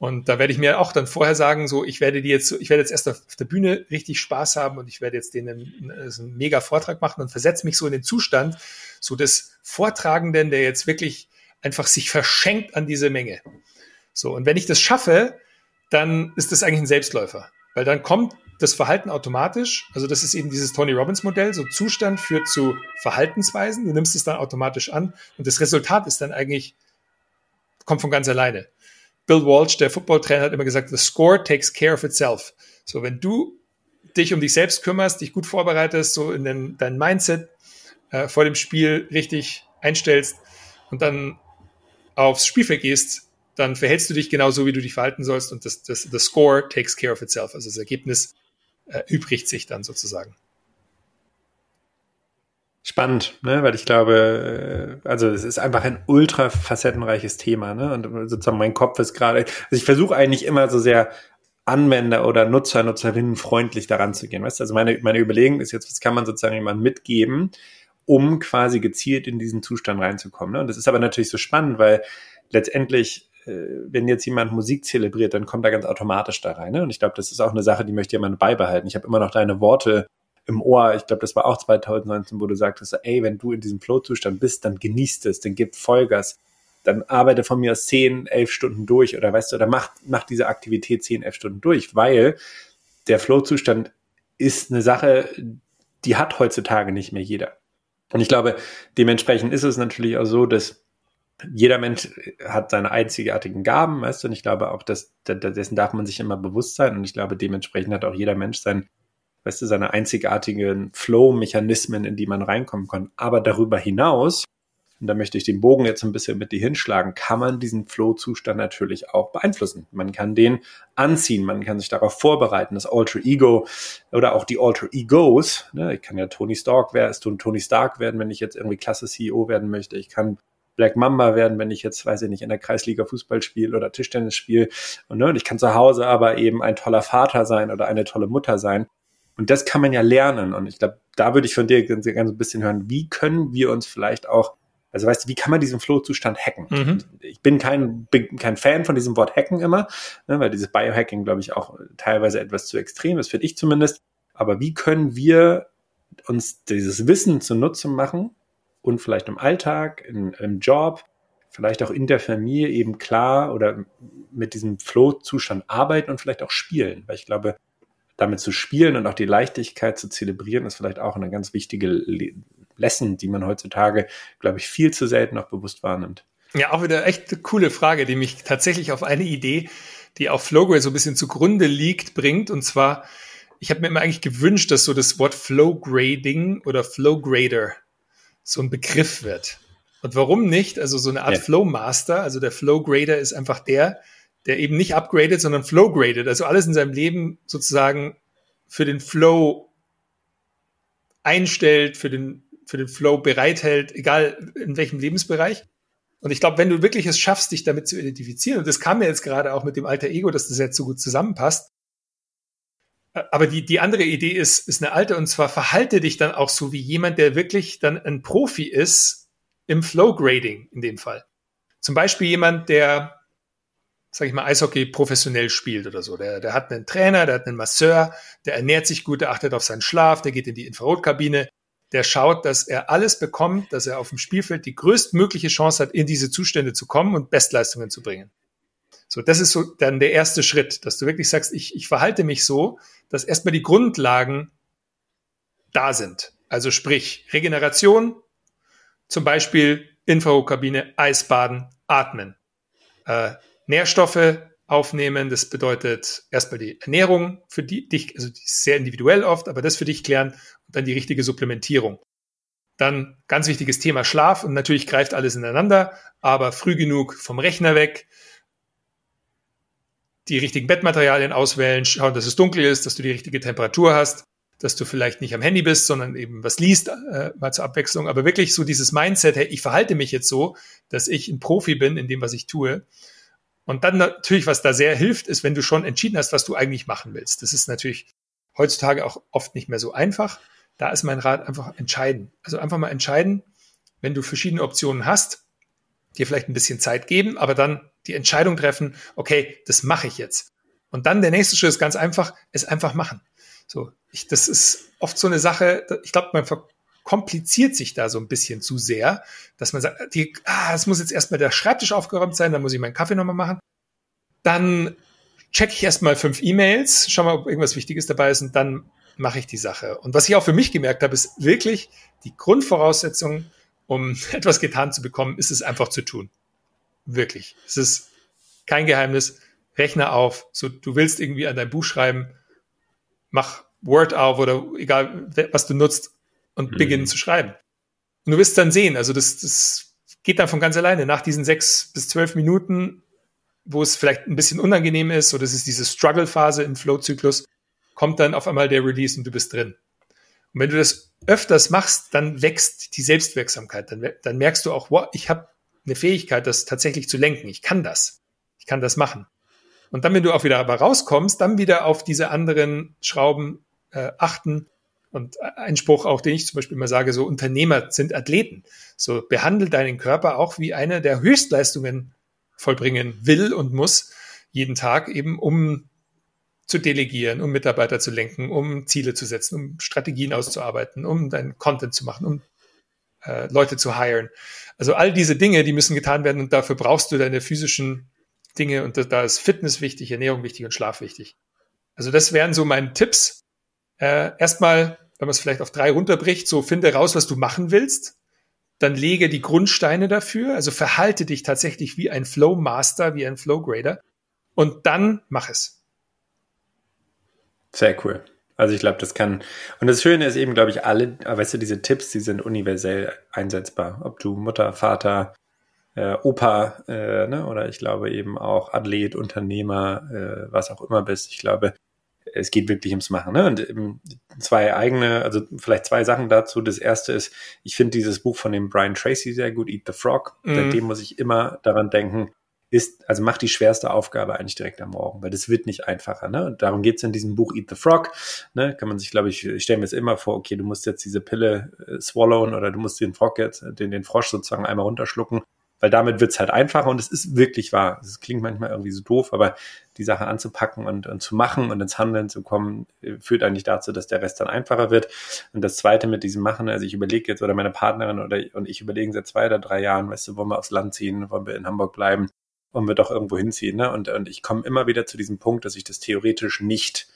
und da werde ich mir auch dann vorher sagen, so, ich werde die jetzt, ich werde jetzt erst auf der Bühne richtig Spaß haben und ich werde jetzt denen einen, einen mega Vortrag machen und versetze mich so in den Zustand, so des Vortragenden, der jetzt wirklich einfach sich verschenkt an diese Menge. So, und wenn ich das schaffe, dann ist das eigentlich ein Selbstläufer. Weil dann kommt das Verhalten automatisch. Also das ist eben dieses Tony Robbins Modell. So Zustand führt zu Verhaltensweisen. Du nimmst es dann automatisch an. Und das Resultat ist dann eigentlich, kommt von ganz alleine. Bill Walsh, der Footballtrainer, hat immer gesagt, the score takes care of itself. So, wenn du dich um dich selbst kümmerst, dich gut vorbereitest, so in den, dein Mindset äh, vor dem Spiel richtig einstellst und dann aufs Spielfeld gehst, dann verhältst du dich genauso, wie du dich verhalten sollst und das, das, the score takes care of itself. Also das Ergebnis äh, übrigt sich dann sozusagen. Spannend, ne? weil ich glaube, äh, also es ist einfach ein ultra facettenreiches Thema. Ne? Und sozusagen mein Kopf ist gerade, also ich versuche eigentlich immer so sehr Anwender oder Nutzer, Nutzerinnen freundlich daran zu gehen. Weißt? Also meine, meine Überlegung ist jetzt, was kann man sozusagen jemandem mitgeben, um quasi gezielt in diesen Zustand reinzukommen. Ne? Und das ist aber natürlich so spannend, weil letztendlich wenn jetzt jemand Musik zelebriert, dann kommt er ganz automatisch da rein. Ne? Und ich glaube, das ist auch eine Sache, die möchte jemand beibehalten. Ich habe immer noch deine Worte im Ohr. Ich glaube, das war auch 2019, wo du sagtest, ey, wenn du in diesem Flow-Zustand bist, dann genießt es, dann gib Vollgas, dann arbeite von mir aus 10, 11 Stunden durch oder weißt du, oder mach, mach diese Aktivität 10, 11 Stunden durch, weil der Flow-Zustand ist eine Sache, die hat heutzutage nicht mehr jeder. Und ich glaube, dementsprechend ist es natürlich auch so, dass jeder Mensch hat seine einzigartigen Gaben, weißt du, und ich glaube auch, dass dessen darf man sich immer bewusst sein und ich glaube, dementsprechend hat auch jeder Mensch sein, weißt du, seine einzigartigen Flow-Mechanismen, in die man reinkommen kann. Aber darüber hinaus, und da möchte ich den Bogen jetzt ein bisschen mit dir hinschlagen, kann man diesen Flow-Zustand natürlich auch beeinflussen. Man kann den anziehen, man kann sich darauf vorbereiten, das Alter Ego oder auch die Alter Egos. Ne? Ich kann ja Tony Stark werden, Tony Stark werden, wenn ich jetzt irgendwie klasse CEO werden möchte. Ich kann Black Mamba werden, wenn ich jetzt, weiß ich nicht, in der Kreisliga Fußball spiele oder Tischtennis spiele. Und, ne, und ich kann zu Hause aber eben ein toller Vater sein oder eine tolle Mutter sein. Und das kann man ja lernen. Und ich glaube, da würde ich von dir ganz, ganz ein bisschen hören, wie können wir uns vielleicht auch also weißt du, wie kann man diesen Flow-Zustand hacken? Mhm. Ich bin kein, bin kein Fan von diesem Wort hacken immer, ne, weil dieses Biohacking, glaube ich, auch teilweise etwas zu extrem ist, finde ich zumindest. Aber wie können wir uns dieses Wissen zunutze machen und vielleicht im Alltag, in, im Job, vielleicht auch in der Familie eben klar oder mit diesem Flow-Zustand arbeiten und vielleicht auch spielen? Weil ich glaube, damit zu spielen und auch die Leichtigkeit zu zelebrieren, ist vielleicht auch eine ganz wichtige Lesson, die man heutzutage, glaube ich, viel zu selten noch bewusst wahrnimmt. Ja, auch wieder echt eine coole Frage, die mich tatsächlich auf eine Idee, die auf Flowgrade so ein bisschen zugrunde liegt, bringt. Und zwar, ich habe mir immer eigentlich gewünscht, dass so das Wort Flowgrading oder Flowgrader so ein Begriff wird. Und warum nicht? Also so eine Art ja. Flowmaster, also der Flowgrader ist einfach der, der eben nicht upgradet, sondern flowgradet. Also alles in seinem Leben sozusagen für den Flow einstellt, für den für den Flow bereithält, egal in welchem Lebensbereich. Und ich glaube, wenn du wirklich es schaffst, dich damit zu identifizieren, und das kam mir jetzt gerade auch mit dem alter Ego, dass das jetzt so gut zusammenpasst. Aber die, die andere Idee ist, ist eine alte, und zwar verhalte dich dann auch so wie jemand, der wirklich dann ein Profi ist im Flow Grading in dem Fall. Zum Beispiel jemand, der, sag ich mal, Eishockey professionell spielt oder so. Der, der hat einen Trainer, der hat einen Masseur, der ernährt sich gut, der achtet auf seinen Schlaf, der geht in die Infrarotkabine, der schaut, dass er alles bekommt, dass er auf dem Spielfeld die größtmögliche Chance hat, in diese Zustände zu kommen und Bestleistungen zu bringen. So, das ist so dann der erste Schritt, dass du wirklich sagst, ich, ich verhalte mich so, dass erstmal die Grundlagen da sind. Also sprich, Regeneration, zum Beispiel Infrarotkabine, Eisbaden, Atmen. Äh, Nährstoffe aufnehmen, das bedeutet erstmal die Ernährung für die, dich, also die ist sehr individuell oft, aber das für dich klären dann die richtige Supplementierung. Dann ganz wichtiges Thema Schlaf und natürlich greift alles ineinander, aber früh genug vom Rechner weg, die richtigen Bettmaterialien auswählen, schauen, dass es dunkel ist, dass du die richtige Temperatur hast, dass du vielleicht nicht am Handy bist, sondern eben was liest, äh, mal zur Abwechslung, aber wirklich so dieses Mindset, hey, ich verhalte mich jetzt so, dass ich ein Profi bin in dem, was ich tue. Und dann natürlich, was da sehr hilft, ist, wenn du schon entschieden hast, was du eigentlich machen willst. Das ist natürlich heutzutage auch oft nicht mehr so einfach da ist mein Rat einfach entscheiden. Also einfach mal entscheiden, wenn du verschiedene Optionen hast, dir vielleicht ein bisschen Zeit geben, aber dann die Entscheidung treffen, okay, das mache ich jetzt. Und dann der nächste Schritt ist ganz einfach, es einfach machen. So, ich, das ist oft so eine Sache, ich glaube, man verkompliziert sich da so ein bisschen zu sehr, dass man sagt, die, ah, es muss jetzt erstmal der Schreibtisch aufgeräumt sein, dann muss ich meinen Kaffee nochmal machen. Dann checke ich erstmal fünf E-Mails, schau mal, ob irgendwas Wichtiges dabei ist und dann mache ich die Sache. Und was ich auch für mich gemerkt habe, ist wirklich die Grundvoraussetzung, um etwas getan zu bekommen, ist es einfach zu tun. Wirklich. Es ist kein Geheimnis. Rechner auf. So, du willst irgendwie an dein Buch schreiben, mach Word auf oder egal, was du nutzt und mhm. beginnen zu schreiben. Und du wirst dann sehen, also das, das geht dann von ganz alleine. Nach diesen sechs bis zwölf Minuten, wo es vielleicht ein bisschen unangenehm ist, oder das ist diese Struggle-Phase im Flow-Zyklus, kommt dann auf einmal der Release und du bist drin. Und wenn du das öfters machst, dann wächst die Selbstwirksamkeit. Dann, dann merkst du auch, wow, ich habe eine Fähigkeit, das tatsächlich zu lenken. Ich kann das. Ich kann das machen. Und dann, wenn du auch wieder aber rauskommst, dann wieder auf diese anderen Schrauben äh, achten. Und ein Spruch auch, den ich zum Beispiel immer sage, so Unternehmer sind Athleten. So behandle deinen Körper auch wie einer, der Höchstleistungen vollbringen will und muss, jeden Tag eben, um zu delegieren, um Mitarbeiter zu lenken, um Ziele zu setzen, um Strategien auszuarbeiten, um deinen Content zu machen, um äh, Leute zu hiren. Also all diese Dinge, die müssen getan werden und dafür brauchst du deine physischen Dinge und da, da ist Fitness wichtig, Ernährung wichtig und Schlaf wichtig. Also das wären so meine Tipps. Äh, erstmal, wenn man es vielleicht auf drei runterbricht, so finde raus, was du machen willst. Dann lege die Grundsteine dafür, also verhalte dich tatsächlich wie ein Flow Master, wie ein Flow Grader und dann mach es. Sehr cool. Also ich glaube, das kann. Und das Schöne ist eben, glaube ich, alle, weißt du, diese Tipps, die sind universell einsetzbar. Ob du Mutter, Vater, äh, Opa, äh, ne, oder ich glaube eben auch Athlet, Unternehmer, äh, was auch immer bist. Ich glaube, es geht wirklich ums Machen. Ne? Und eben zwei eigene, also vielleicht zwei Sachen dazu. Das erste ist, ich finde dieses Buch von dem Brian Tracy sehr gut, Eat the Frog. Mhm. Seitdem muss ich immer daran denken, ist, also macht die schwerste Aufgabe eigentlich direkt am Morgen, weil das wird nicht einfacher. Ne? Und darum geht's in diesem Buch Eat the Frog. Ne? Kann man sich, glaube ich, ich stelle mir jetzt immer vor, okay, du musst jetzt diese Pille äh, swallowen oder du musst den Frog jetzt, den, den Frosch sozusagen einmal runterschlucken weil damit wird's halt einfacher und es ist wirklich wahr. Es klingt manchmal irgendwie so doof, aber die Sache anzupacken und, und zu machen und ins Handeln zu kommen, äh, führt eigentlich dazu, dass der Rest dann einfacher wird. Und das Zweite mit diesem Machen, also ich überlege jetzt, oder meine Partnerin oder und ich überlegen seit zwei oder drei Jahren, weißt du, wollen wir aufs Land ziehen, wollen wir in Hamburg bleiben, wollen wir doch irgendwo hinziehen. Ne? Und, und ich komme immer wieder zu diesem Punkt, dass ich das theoretisch nicht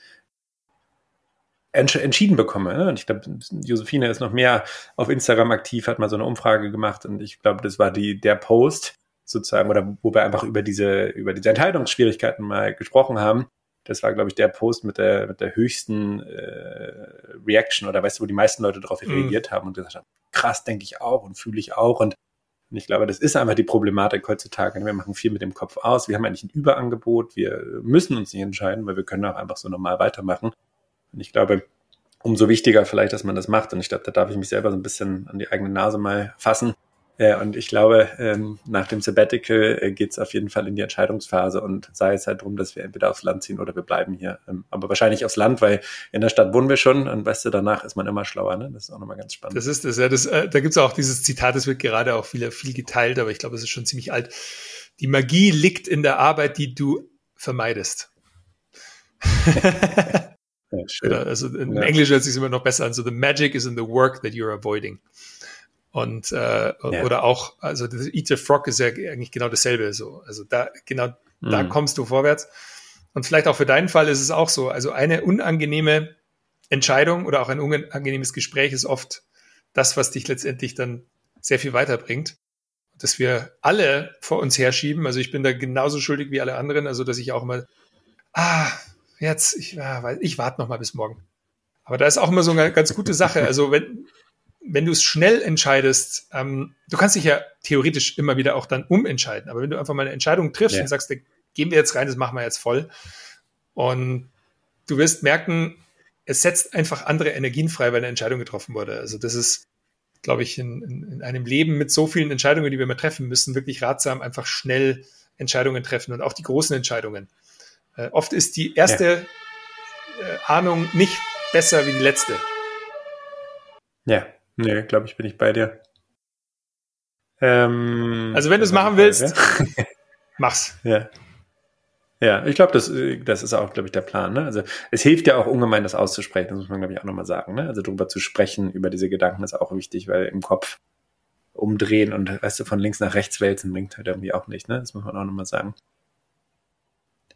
entschieden bekomme. Ne? Und ich glaube, Josephine ist noch mehr auf Instagram aktiv, hat mal so eine Umfrage gemacht und ich glaube, das war die der Post sozusagen oder wo wir einfach über diese über diese Entscheidungsschwierigkeiten mal gesprochen haben. Das war, glaube ich, der Post mit der mit der höchsten äh, Reaction oder weißt du, wo die meisten Leute darauf mhm. reagiert haben und gesagt haben, krass, denke ich auch und fühle ich auch und und ich glaube, das ist einfach die Problematik heutzutage. Wir machen viel mit dem Kopf aus. Wir haben eigentlich ein Überangebot. Wir müssen uns nicht entscheiden, weil wir können auch einfach so normal weitermachen. Und ich glaube, umso wichtiger vielleicht, dass man das macht. Und ich glaube, da darf ich mich selber so ein bisschen an die eigene Nase mal fassen. Äh, und ich glaube, ähm, nach dem Sabbatical äh, geht es auf jeden Fall in die Entscheidungsphase und sei es halt darum, dass wir entweder aufs Land ziehen oder wir bleiben hier. Ähm, aber wahrscheinlich aufs Land, weil in der Stadt wohnen wir schon und weißt du, danach ist man immer schlauer. Ne? Das ist auch nochmal ganz spannend. Das ist das, ja. Das, äh, da gibt es auch dieses Zitat, das wird gerade auch viel, viel geteilt, aber ich glaube, es ist schon ziemlich alt. Die Magie liegt in der Arbeit, die du vermeidest. Ja, also im ja. Englischen hört sich immer noch besser an. So the magic is in the work that you're avoiding. Und äh, ja. oder auch, also Eat the Frog ist ja eigentlich genau dasselbe. So, also da genau mhm. da kommst du vorwärts. Und vielleicht auch für deinen Fall ist es auch so. Also eine unangenehme Entscheidung oder auch ein unangenehmes Gespräch ist oft das, was dich letztendlich dann sehr viel weiterbringt. Dass wir alle vor uns herschieben. Also ich bin da genauso schuldig wie alle anderen. Also dass ich auch mal, ah, jetzt, ich, ja, ich warte noch mal bis morgen. Aber da ist auch immer so eine ganz gute Sache. Also wenn, wenn du es schnell entscheidest, ähm, du kannst dich ja theoretisch immer wieder auch dann umentscheiden. Aber wenn du einfach mal eine Entscheidung triffst ja. und sagst, gehen wir jetzt rein, das machen wir jetzt voll. Und du wirst merken, es setzt einfach andere Energien frei, weil eine Entscheidung getroffen wurde. Also das ist, glaube ich, in, in, in einem Leben mit so vielen Entscheidungen, die wir mal treffen müssen, wirklich ratsam, einfach schnell Entscheidungen treffen und auch die großen Entscheidungen. Äh, oft ist die erste ja. äh, Ahnung nicht besser wie die letzte. Ja, nee, glaube ich, bin ich bei dir. Ähm, also wenn du es machen willst, mach's. Ja. Ja, ich glaube, das, das ist auch, glaube ich, der Plan. Ne? Also es hilft ja auch ungemein, das auszusprechen, das muss man, glaube ich, auch nochmal sagen. Ne? Also darüber zu sprechen, über diese Gedanken ist auch wichtig, weil im Kopf umdrehen und weißt du, von links nach rechts wälzen bringt halt irgendwie auch nicht, ne? Das muss man auch nochmal sagen.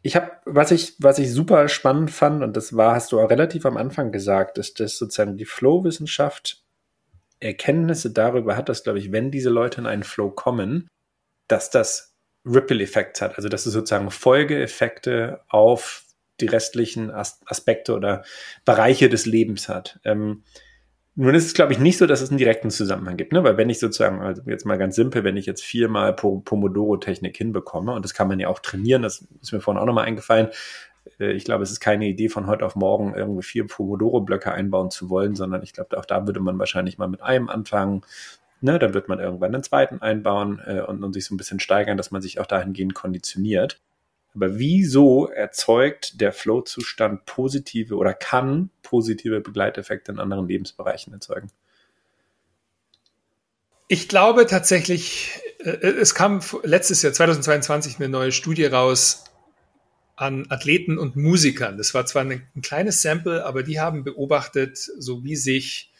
Ich habe, was ich, was ich super spannend fand, und das war, hast du auch relativ am Anfang gesagt, ist, dass sozusagen die Flow-Wissenschaft Erkenntnisse darüber hat, dass, glaube ich, wenn diese Leute in einen Flow kommen, dass das Ripple-Effekt hat, also dass es sozusagen Folgeeffekte auf die restlichen As Aspekte oder Bereiche des Lebens hat. Ähm, nun ist es, glaube ich, nicht so, dass es einen direkten Zusammenhang gibt, ne? Weil wenn ich sozusagen, also jetzt mal ganz simpel, wenn ich jetzt viermal Pomodoro-Technik hinbekomme, und das kann man ja auch trainieren, das ist mir vorhin auch nochmal eingefallen, ich glaube, es ist keine Idee von heute auf morgen irgendwie vier Pomodoro-Blöcke einbauen zu wollen, sondern ich glaube, auch da würde man wahrscheinlich mal mit einem anfangen. Ne, dann wird man irgendwann einen zweiten einbauen äh, und, und sich so ein bisschen steigern, dass man sich auch dahingehend konditioniert. Aber wieso erzeugt der Flow-Zustand positive oder kann positive Begleiteffekte in anderen Lebensbereichen erzeugen? Ich glaube tatsächlich, äh, es kam letztes Jahr 2022 eine neue Studie raus an Athleten und Musikern. Das war zwar ein, kleines Sample, aber die haben beobachtet, so wie sich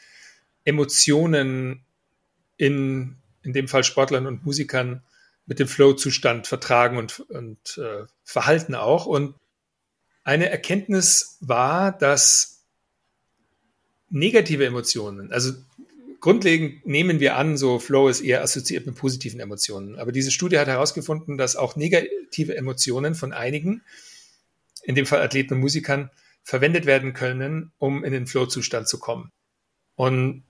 Emotionen in, in dem Fall Sportlern und Musikern mit dem Flow-Zustand vertragen und, und äh, verhalten auch. Und eine Erkenntnis war, dass negative Emotionen, also grundlegend nehmen wir an, so Flow ist eher assoziiert mit positiven Emotionen. Aber diese Studie hat herausgefunden, dass auch negative Emotionen von einigen, in dem Fall Athleten und Musikern, verwendet werden können, um in den Flow-Zustand zu kommen. Und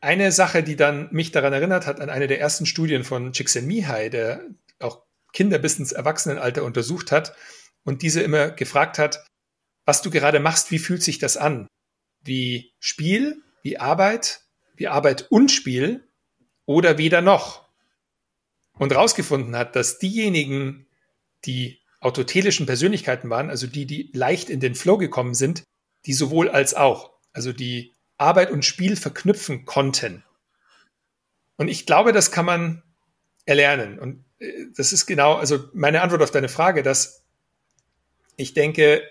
eine Sache, die dann mich daran erinnert hat, an eine der ersten Studien von Csikszentmihalyi, der auch Kinder bis ins Erwachsenenalter untersucht hat und diese immer gefragt hat, was du gerade machst, wie fühlt sich das an? Wie Spiel, wie Arbeit, wie Arbeit und Spiel oder weder noch? und herausgefunden hat, dass diejenigen, die autotelischen Persönlichkeiten waren, also die, die leicht in den Flow gekommen sind, die sowohl als auch, also die Arbeit und Spiel verknüpfen konnten. Und ich glaube, das kann man erlernen. Und äh, das ist genau, also meine Antwort auf deine Frage, dass ich denke,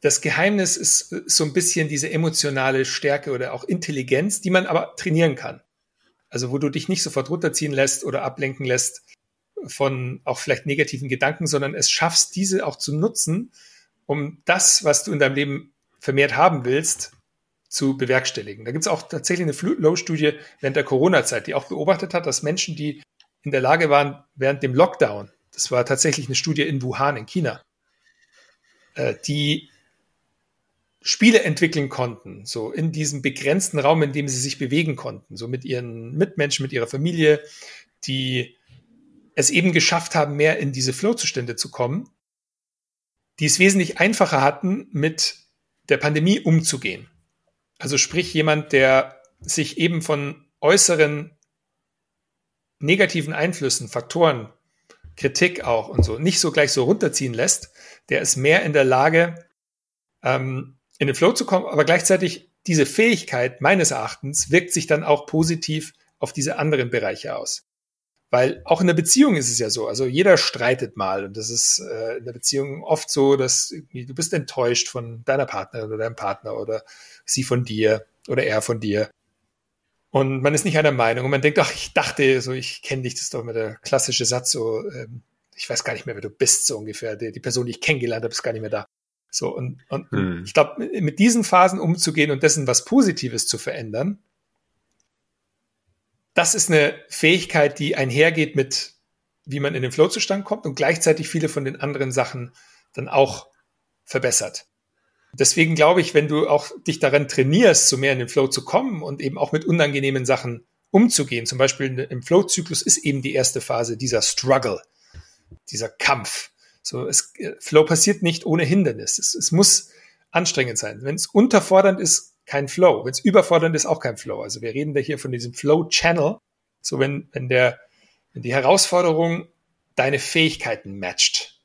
das Geheimnis ist so ein bisschen diese emotionale Stärke oder auch Intelligenz, die man aber trainieren kann. Also wo du dich nicht sofort runterziehen lässt oder ablenken lässt von auch vielleicht negativen Gedanken, sondern es schaffst, diese auch zu nutzen, um das, was du in deinem Leben vermehrt haben willst, zu bewerkstelligen. Da gibt es auch tatsächlich eine Flow-Studie während der Corona-Zeit, die auch beobachtet hat, dass Menschen, die in der Lage waren, während dem Lockdown, das war tatsächlich eine Studie in Wuhan in China, äh, die Spiele entwickeln konnten, so in diesem begrenzten Raum, in dem sie sich bewegen konnten, so mit ihren Mitmenschen, mit ihrer Familie, die es eben geschafft haben, mehr in diese Flow-Zustände zu kommen, die es wesentlich einfacher hatten, mit der Pandemie umzugehen. Also sprich jemand, der sich eben von äußeren negativen Einflüssen, Faktoren, Kritik auch und so nicht so gleich so runterziehen lässt, der ist mehr in der Lage, ähm, in den Flow zu kommen, aber gleichzeitig diese Fähigkeit meines Erachtens wirkt sich dann auch positiv auf diese anderen Bereiche aus. Weil auch in der Beziehung ist es ja so, also jeder streitet mal und das ist äh, in der Beziehung oft so, dass du bist enttäuscht von deiner Partnerin oder deinem Partner oder sie von dir oder er von dir. Und man ist nicht einer Meinung und man denkt, ach, ich dachte, so ich kenne dich, das ist doch immer der klassische Satz, so ähm, ich weiß gar nicht mehr, wer du bist, so ungefähr. Die, die Person, die ich kennengelernt habe, ist gar nicht mehr da. So, und, und hm. ich glaube, mit diesen Phasen umzugehen und dessen was Positives zu verändern, das ist eine Fähigkeit, die einhergeht mit, wie man in den Flow-Zustand kommt und gleichzeitig viele von den anderen Sachen dann auch verbessert. Deswegen glaube ich, wenn du auch dich daran trainierst, so mehr in den Flow zu kommen und eben auch mit unangenehmen Sachen umzugehen, zum Beispiel im Flow-Zyklus ist eben die erste Phase dieser Struggle, dieser Kampf. So, es, Flow passiert nicht ohne Hindernis. Es, es muss anstrengend sein. Wenn es unterfordernd ist, kein Flow. Wenn es überfordernd ist, auch kein Flow. Also wir reden da hier von diesem Flow-Channel. So wenn, wenn der, wenn die Herausforderung deine Fähigkeiten matcht.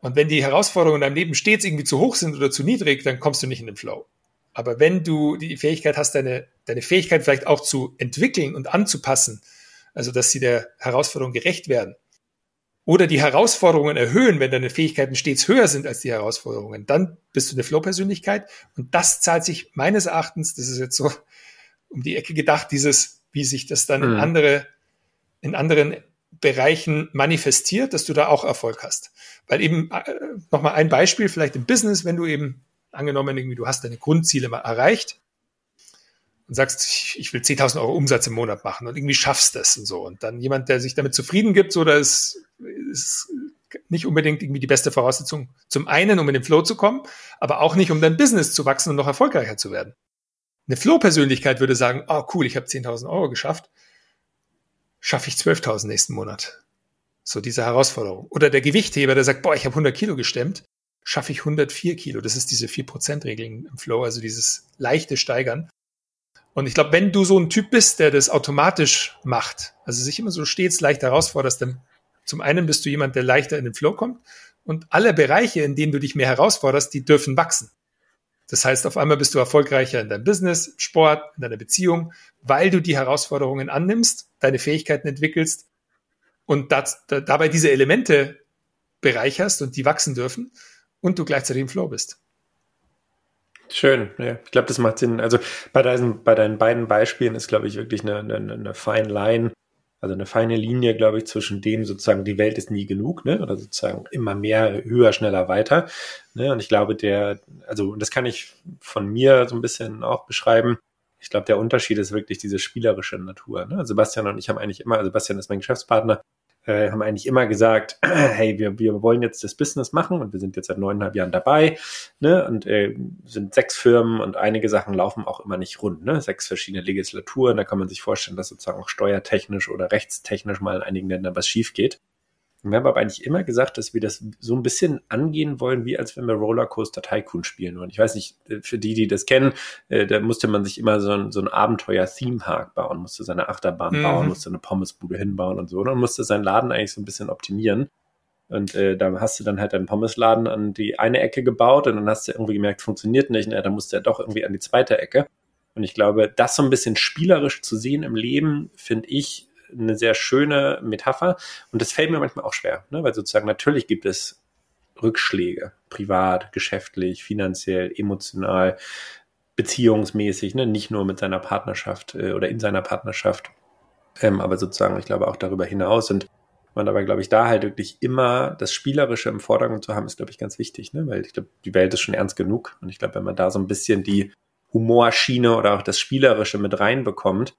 Und wenn die Herausforderungen in deinem Leben stets irgendwie zu hoch sind oder zu niedrig, dann kommst du nicht in den Flow. Aber wenn du die Fähigkeit hast, deine, deine Fähigkeit vielleicht auch zu entwickeln und anzupassen, also dass sie der Herausforderung gerecht werden, oder die Herausforderungen erhöhen, wenn deine Fähigkeiten stets höher sind als die Herausforderungen, dann bist du eine Flow-Persönlichkeit. Und das zahlt sich meines Erachtens, das ist jetzt so um die Ecke gedacht, dieses, wie sich das dann mhm. in andere, in anderen Bereichen manifestiert, dass du da auch Erfolg hast. Weil eben, äh, nochmal ein Beispiel, vielleicht im Business, wenn du eben angenommen, irgendwie, du hast deine Grundziele mal erreicht, und sagst, ich will 10.000 Euro Umsatz im Monat machen und irgendwie schaffst das und so. Und dann jemand, der sich damit zufrieden gibt, so, da ist, ist nicht unbedingt irgendwie die beste Voraussetzung zum einen, um in den Flow zu kommen, aber auch nicht, um dein Business zu wachsen und noch erfolgreicher zu werden. Eine Flow-Persönlichkeit würde sagen, oh cool, ich habe 10.000 Euro geschafft, schaffe ich 12.000 nächsten Monat. So diese Herausforderung. Oder der Gewichtheber, der sagt, boah, ich habe 100 Kilo gestemmt, schaffe ich 104 Kilo. Das ist diese 4%-Regel im Flow, also dieses leichte Steigern. Und ich glaube, wenn du so ein Typ bist, der das automatisch macht, also sich immer so stets leicht herausforderst, dann zum einen bist du jemand, der leichter in den Flow kommt und alle Bereiche, in denen du dich mehr herausforderst, die dürfen wachsen. Das heißt, auf einmal bist du erfolgreicher in deinem Business, Sport, in deiner Beziehung, weil du die Herausforderungen annimmst, deine Fähigkeiten entwickelst und das, da, dabei diese Elemente bereicherst und die wachsen dürfen und du gleichzeitig im Flow bist. Schön, ja. Ich glaube, das macht Sinn. Also bei deinen, bei deinen beiden Beispielen ist, glaube ich, wirklich eine, eine, eine fine Line, also eine feine Linie, glaube ich, zwischen dem sozusagen, die Welt ist nie genug, ne? Oder sozusagen immer mehr, höher, schneller, weiter. Ne? Und ich glaube, der, also das kann ich von mir so ein bisschen auch beschreiben. Ich glaube, der Unterschied ist wirklich diese spielerische Natur. Ne? Sebastian und ich haben eigentlich immer, also Sebastian ist mein Geschäftspartner, äh, haben eigentlich immer gesagt, hey, wir, wir wollen jetzt das Business machen und wir sind jetzt seit neuneinhalb Jahren dabei ne, und äh, sind sechs Firmen und einige Sachen laufen auch immer nicht rund. Ne? Sechs verschiedene Legislaturen, da kann man sich vorstellen, dass sozusagen auch steuertechnisch oder rechtstechnisch mal in einigen Ländern was schief geht. Wir haben aber eigentlich immer gesagt, dass wir das so ein bisschen angehen wollen, wie als wenn wir Rollercoaster Tycoon spielen. Und ich weiß nicht, äh, für die, die das kennen, äh, da musste man sich immer so ein, so ein Abenteuer-Theme-Park bauen, musste seine Achterbahn mhm. bauen, musste eine Pommesbude hinbauen und so. Und musste seinen Laden eigentlich so ein bisschen optimieren. Und äh, da hast du dann halt deinen Pommesladen an die eine Ecke gebaut und dann hast du irgendwie gemerkt, funktioniert nicht. Und dann musste er doch irgendwie an die zweite Ecke. Und ich glaube, das so ein bisschen spielerisch zu sehen im Leben, finde ich eine sehr schöne Metapher. Und das fällt mir manchmal auch schwer, ne? weil sozusagen natürlich gibt es Rückschläge, privat, geschäftlich, finanziell, emotional, beziehungsmäßig, ne? nicht nur mit seiner Partnerschaft äh, oder in seiner Partnerschaft, ähm, aber sozusagen, ich glaube, auch darüber hinaus. Und man aber, glaube ich, da halt wirklich immer das Spielerische im Vordergrund zu haben, ist, glaube ich, ganz wichtig, ne? weil ich glaube, die Welt ist schon ernst genug. Und ich glaube, wenn man da so ein bisschen die Humorschiene oder auch das Spielerische mit reinbekommt,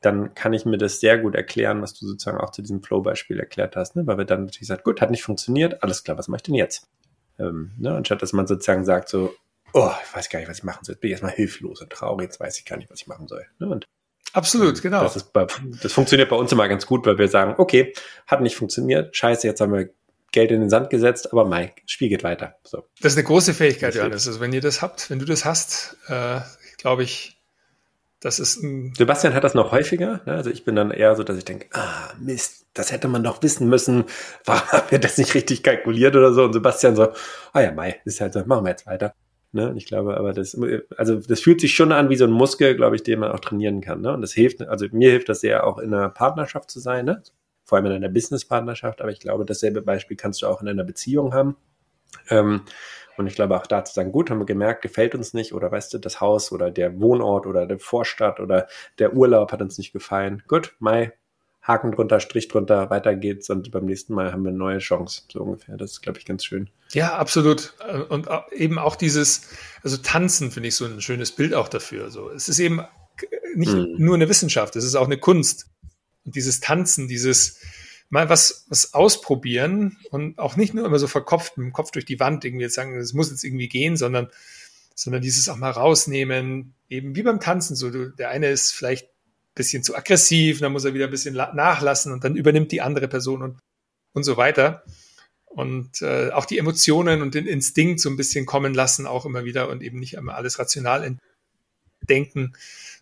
dann kann ich mir das sehr gut erklären, was du sozusagen auch zu diesem Flow-Beispiel erklärt hast, ne? weil wir dann natürlich sagt, gut, hat nicht funktioniert, alles klar, was mache ich denn jetzt? Ähm, ne? Anstatt dass man sozusagen sagt so, oh, ich weiß gar nicht, was ich machen soll, jetzt bin ich erstmal hilflos und traurig, jetzt weiß ich gar nicht, was ich machen soll. Ne? Und Absolut, ähm, genau. Das, ist bei, das funktioniert bei uns immer ganz gut, weil wir sagen, okay, hat nicht funktioniert, scheiße, jetzt haben wir Geld in den Sand gesetzt, aber mein Spiel geht weiter. So. Das ist eine große Fähigkeit, Johannes. Also wenn ihr das habt, wenn du das hast, äh, glaube ich, das ist ein Sebastian hat das noch häufiger. Ne? Also ich bin dann eher so, dass ich denke, ah, Mist, das hätte man doch wissen müssen. Warum haben wir das nicht richtig kalkuliert oder so? Und Sebastian so, ah ja, Mai, ist halt so, machen wir jetzt weiter. Ne? Ich glaube, aber das, also das fühlt sich schon an wie so ein Muskel, glaube ich, den man auch trainieren kann. Ne? Und das hilft, also mir hilft das sehr auch in einer Partnerschaft zu sein, ne? vor allem in einer Business-Partnerschaft, aber ich glaube, dasselbe Beispiel kannst du auch in einer Beziehung haben. Ähm, und ich glaube auch da zu sagen, gut, haben wir gemerkt, gefällt uns nicht oder weißt du, das Haus oder der Wohnort oder der Vorstadt oder der Urlaub hat uns nicht gefallen. Gut, Mai, Haken drunter, Strich drunter, weiter geht's und beim nächsten Mal haben wir eine neue Chance, so ungefähr. Das ist, glaube ich, ganz schön. Ja, absolut. Und eben auch dieses, also Tanzen finde ich so ein schönes Bild auch dafür. Also es ist eben nicht hm. nur eine Wissenschaft, es ist auch eine Kunst. Und dieses Tanzen, dieses, mal was, was ausprobieren und auch nicht nur immer so verkopft mit dem Kopf durch die Wand irgendwie jetzt sagen, es muss jetzt irgendwie gehen, sondern, sondern dieses auch mal rausnehmen, eben wie beim Tanzen, so du, der eine ist vielleicht ein bisschen zu aggressiv, dann muss er wieder ein bisschen nachlassen und dann übernimmt die andere Person und, und so weiter. Und äh, auch die Emotionen und den Instinkt so ein bisschen kommen lassen, auch immer wieder und eben nicht immer alles rational denken,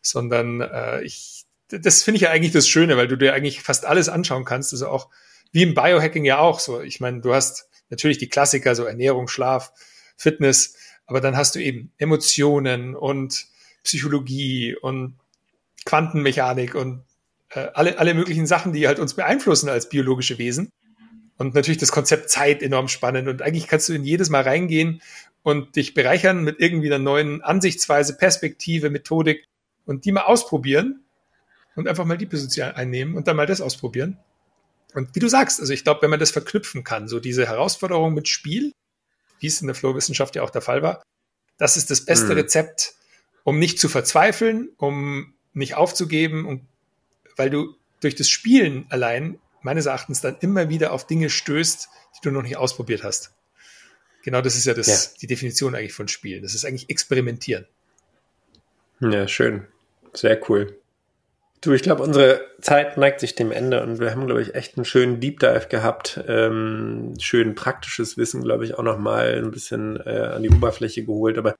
sondern äh, ich das finde ich ja eigentlich das Schöne, weil du dir eigentlich fast alles anschauen kannst. Also auch wie im Biohacking ja auch so. Ich meine, du hast natürlich die Klassiker, so Ernährung, Schlaf, Fitness, aber dann hast du eben Emotionen und Psychologie und Quantenmechanik und äh, alle, alle möglichen Sachen, die halt uns beeinflussen als biologische Wesen. Und natürlich das Konzept Zeit enorm spannend. Und eigentlich kannst du in jedes Mal reingehen und dich bereichern mit irgendwie einer neuen Ansichtsweise, Perspektive, Methodik und die mal ausprobieren und einfach mal die Position einnehmen und dann mal das ausprobieren. Und wie du sagst, also ich glaube, wenn man das verknüpfen kann, so diese Herausforderung mit Spiel, wie es in der Flow-Wissenschaft ja auch der Fall war, das ist das beste mhm. Rezept, um nicht zu verzweifeln, um nicht aufzugeben und weil du durch das Spielen allein meines Erachtens dann immer wieder auf Dinge stößt, die du noch nicht ausprobiert hast. Genau das ist ja, das, ja. die Definition eigentlich von Spielen. Das ist eigentlich Experimentieren. Ja, schön. Sehr cool. Du, ich glaube, unsere Zeit neigt sich dem Ende und wir haben, glaube ich, echt einen schönen Deep Dive gehabt. Ähm, schön praktisches Wissen, glaube ich, auch nochmal ein bisschen äh, an die Oberfläche geholt. Aber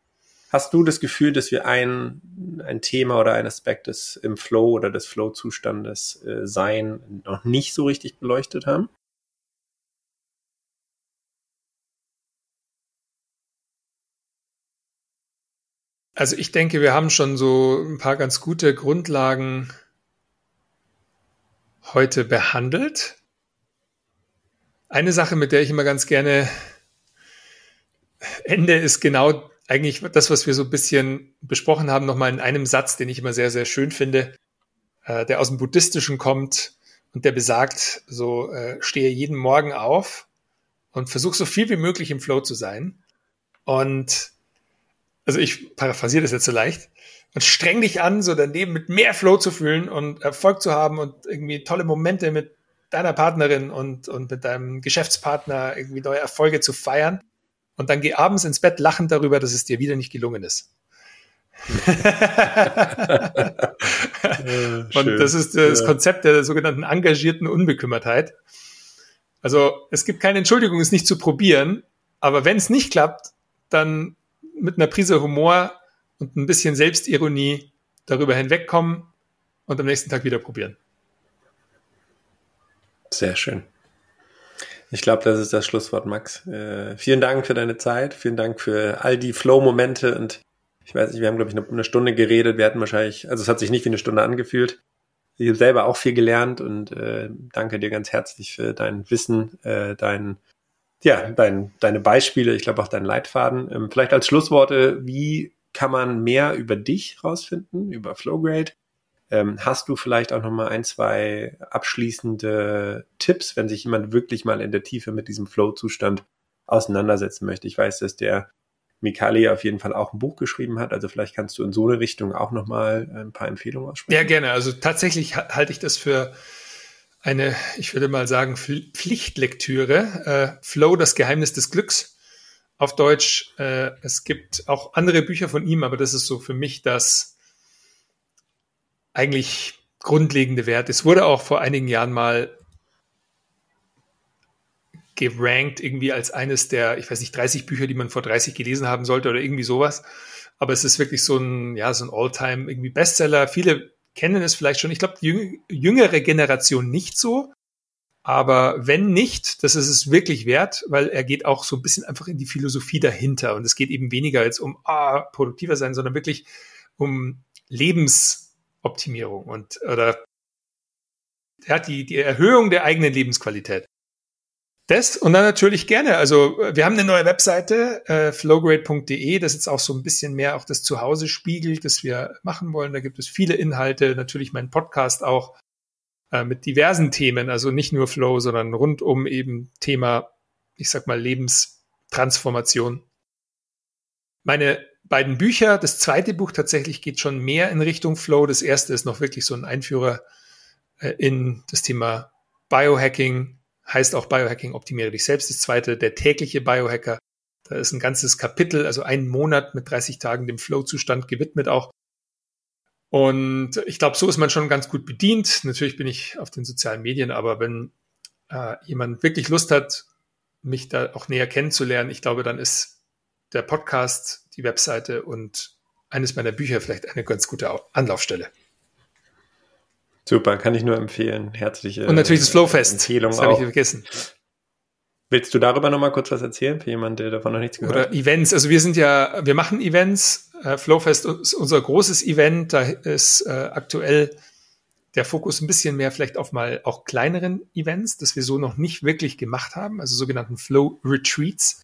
hast du das Gefühl, dass wir ein, ein Thema oder ein Aspekt des im Flow oder des Flow-Zustandes äh, Sein noch nicht so richtig beleuchtet haben? Also ich denke, wir haben schon so ein paar ganz gute Grundlagen heute behandelt. Eine Sache, mit der ich immer ganz gerne ende, ist genau eigentlich das, was wir so ein bisschen besprochen haben, nochmal in einem Satz, den ich immer sehr, sehr schön finde, äh, der aus dem Buddhistischen kommt und der besagt, so äh, stehe jeden Morgen auf und versuch so viel wie möglich im Flow zu sein. Und also ich paraphrasiere das jetzt so leicht, und streng dich an, so daneben mit mehr Flow zu fühlen und Erfolg zu haben und irgendwie tolle Momente mit deiner Partnerin und, und mit deinem Geschäftspartner irgendwie neue Erfolge zu feiern. Und dann geh abends ins Bett lachend darüber, dass es dir wieder nicht gelungen ist. und das ist das Konzept der sogenannten engagierten Unbekümmertheit. Also es gibt keine Entschuldigung, es nicht zu probieren. Aber wenn es nicht klappt, dann mit einer Prise Humor und ein bisschen Selbstironie darüber hinwegkommen und am nächsten Tag wieder probieren. Sehr schön. Ich glaube, das ist das Schlusswort, Max. Äh, vielen Dank für deine Zeit. Vielen Dank für all die Flow-Momente. Und ich weiß nicht, wir haben, glaube ich, eine, eine, Stunde geredet. Wir hatten wahrscheinlich, also es hat sich nicht wie eine Stunde angefühlt. Ich habe selber auch viel gelernt und äh, danke dir ganz herzlich für dein Wissen, äh, dein, ja, dein, deine Beispiele, ich glaube auch deinen Leitfaden. Ähm, vielleicht als Schlussworte, wie kann man mehr über dich rausfinden, über Flowgrade? Ähm, hast du vielleicht auch nochmal ein, zwei abschließende Tipps, wenn sich jemand wirklich mal in der Tiefe mit diesem Flow-Zustand auseinandersetzen möchte? Ich weiß, dass der Mikali auf jeden Fall auch ein Buch geschrieben hat. Also vielleicht kannst du in so eine Richtung auch nochmal ein paar Empfehlungen aussprechen. Ja, gerne. Also tatsächlich halte ich das für eine, ich würde mal sagen, Pflichtlektüre. Äh, Flow, das Geheimnis des Glücks. Auf Deutsch. Äh, es gibt auch andere Bücher von ihm, aber das ist so für mich das eigentlich grundlegende Wert. Es wurde auch vor einigen Jahren mal gerankt irgendwie als eines der, ich weiß nicht, 30 Bücher, die man vor 30 gelesen haben sollte oder irgendwie sowas. Aber es ist wirklich so ein, ja, so ein Alltime irgendwie Bestseller. Viele kennen es vielleicht schon. Ich glaube, die jüngere Generation nicht so. Aber wenn nicht, das ist es wirklich wert, weil er geht auch so ein bisschen einfach in die Philosophie dahinter. Und es geht eben weniger jetzt um ah, produktiver sein, sondern wirklich um Lebens, Optimierung und oder ja, die, die Erhöhung der eigenen Lebensqualität. Das und dann natürlich gerne. Also wir haben eine neue Webseite, äh, flowgrade.de, das jetzt auch so ein bisschen mehr auch das Zuhause spiegelt, das wir machen wollen. Da gibt es viele Inhalte, natürlich mein Podcast auch äh, mit diversen Themen, also nicht nur Flow, sondern rund um eben Thema, ich sag mal, Lebenstransformation. Meine beiden Bücher. Das zweite Buch tatsächlich geht schon mehr in Richtung Flow. Das erste ist noch wirklich so ein Einführer äh, in das Thema Biohacking. Heißt auch Biohacking, optimiere dich selbst. Das zweite, der tägliche Biohacker. Da ist ein ganzes Kapitel, also einen Monat mit 30 Tagen dem Flow-Zustand gewidmet auch. Und ich glaube, so ist man schon ganz gut bedient. Natürlich bin ich auf den sozialen Medien, aber wenn äh, jemand wirklich Lust hat, mich da auch näher kennenzulernen, ich glaube, dann ist der Podcast die Webseite und eines meiner Bücher vielleicht eine ganz gute Anlaufstelle. Super, kann ich nur empfehlen. Herzliche Und natürlich das Flowfest. Empfehlung das habe ich vergessen. Willst du darüber nochmal kurz was erzählen für jemanden, der davon noch nichts gehört hat? Oder Events. Also wir sind ja, wir machen Events. Äh, Flowfest ist unser großes Event. Da ist äh, aktuell der Fokus ein bisschen mehr vielleicht auf mal auch kleineren Events, das wir so noch nicht wirklich gemacht haben, also sogenannten Flow Retreats.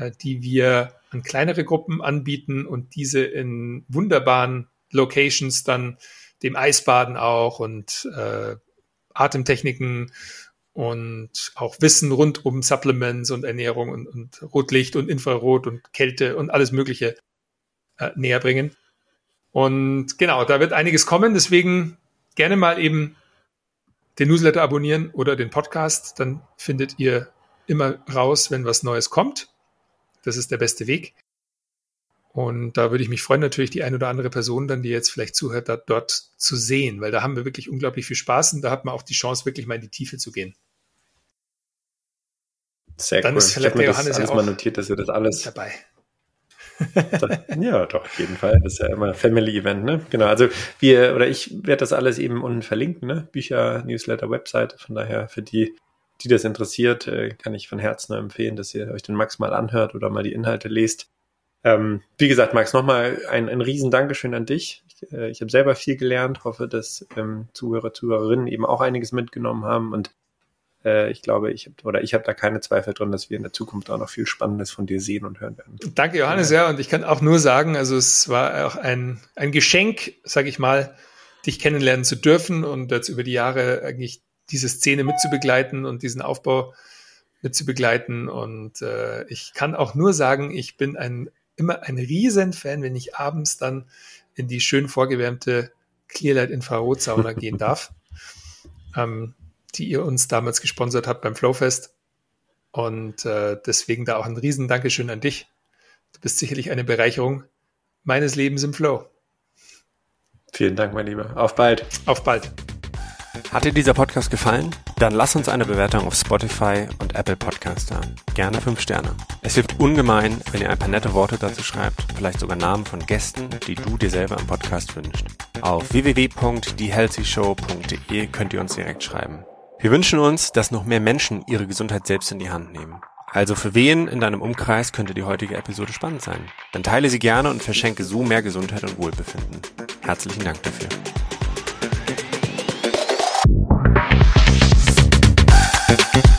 Äh, die wir an kleinere Gruppen anbieten und diese in wunderbaren Locations dann dem Eisbaden auch und äh, Atemtechniken und auch Wissen rund um Supplements und Ernährung und, und Rotlicht und Infrarot und Kälte und alles Mögliche äh, näher bringen. Und genau, da wird einiges kommen. Deswegen gerne mal eben den Newsletter abonnieren oder den Podcast. Dann findet ihr immer raus, wenn was Neues kommt. Das ist der beste Weg. Und da würde ich mich freuen, natürlich die ein oder andere Person dann, die jetzt vielleicht zuhört, da, dort zu sehen, weil da haben wir wirklich unglaublich viel Spaß und da hat man auch die Chance, wirklich mal in die Tiefe zu gehen. Sehr dann cool. Ist vielleicht ich das alles ja mal notiert, dass ihr das alles dabei. Ja, doch, auf jeden Fall. Das ist ja immer Family Event, ne? Genau. Also wir oder ich werde das alles eben unten verlinken, ne? Bücher, Newsletter, Website. Von daher für die, die das interessiert, äh, kann ich von Herzen nur empfehlen, dass ihr euch den Max mal anhört oder mal die Inhalte lest. Ähm, wie gesagt, Max, nochmal ein, ein riesen Dankeschön an dich. Ich, äh, ich habe selber viel gelernt, hoffe, dass ähm, Zuhörer, Zuhörerinnen eben auch einiges mitgenommen haben und äh, ich glaube, ich hab, oder ich habe da keine Zweifel drin, dass wir in der Zukunft auch noch viel Spannendes von dir sehen und hören werden. Danke, Johannes, ja, und ich kann auch nur sagen, also es war auch ein, ein Geschenk, sage ich mal, dich kennenlernen zu dürfen und jetzt über die Jahre eigentlich diese Szene mitzubegleiten und diesen Aufbau mitzubegleiten. Und äh, ich kann auch nur sagen, ich bin ein immer ein Riesenfan, wenn ich abends dann in die schön vorgewärmte Clearlight Infrarotsauna gehen darf, ähm, die ihr uns damals gesponsert habt beim Flowfest. Und äh, deswegen da auch ein riesen Dankeschön an dich. Du bist sicherlich eine Bereicherung meines Lebens im Flow. Vielen Dank, mein Lieber. Auf bald. Auf bald. Hat dir dieser Podcast gefallen? Dann lass uns eine Bewertung auf Spotify und Apple Podcast da. Gerne fünf Sterne. Es hilft ungemein, wenn ihr ein paar nette Worte dazu schreibt, vielleicht sogar Namen von Gästen, die du dir selber im Podcast wünschst. Auf www.thehealthyshow.de könnt ihr uns direkt schreiben. Wir wünschen uns, dass noch mehr Menschen ihre Gesundheit selbst in die Hand nehmen. Also für wen in deinem Umkreis könnte die heutige Episode spannend sein? Dann teile sie gerne und verschenke so mehr Gesundheit und Wohlbefinden. Herzlichen Dank dafür. Thank.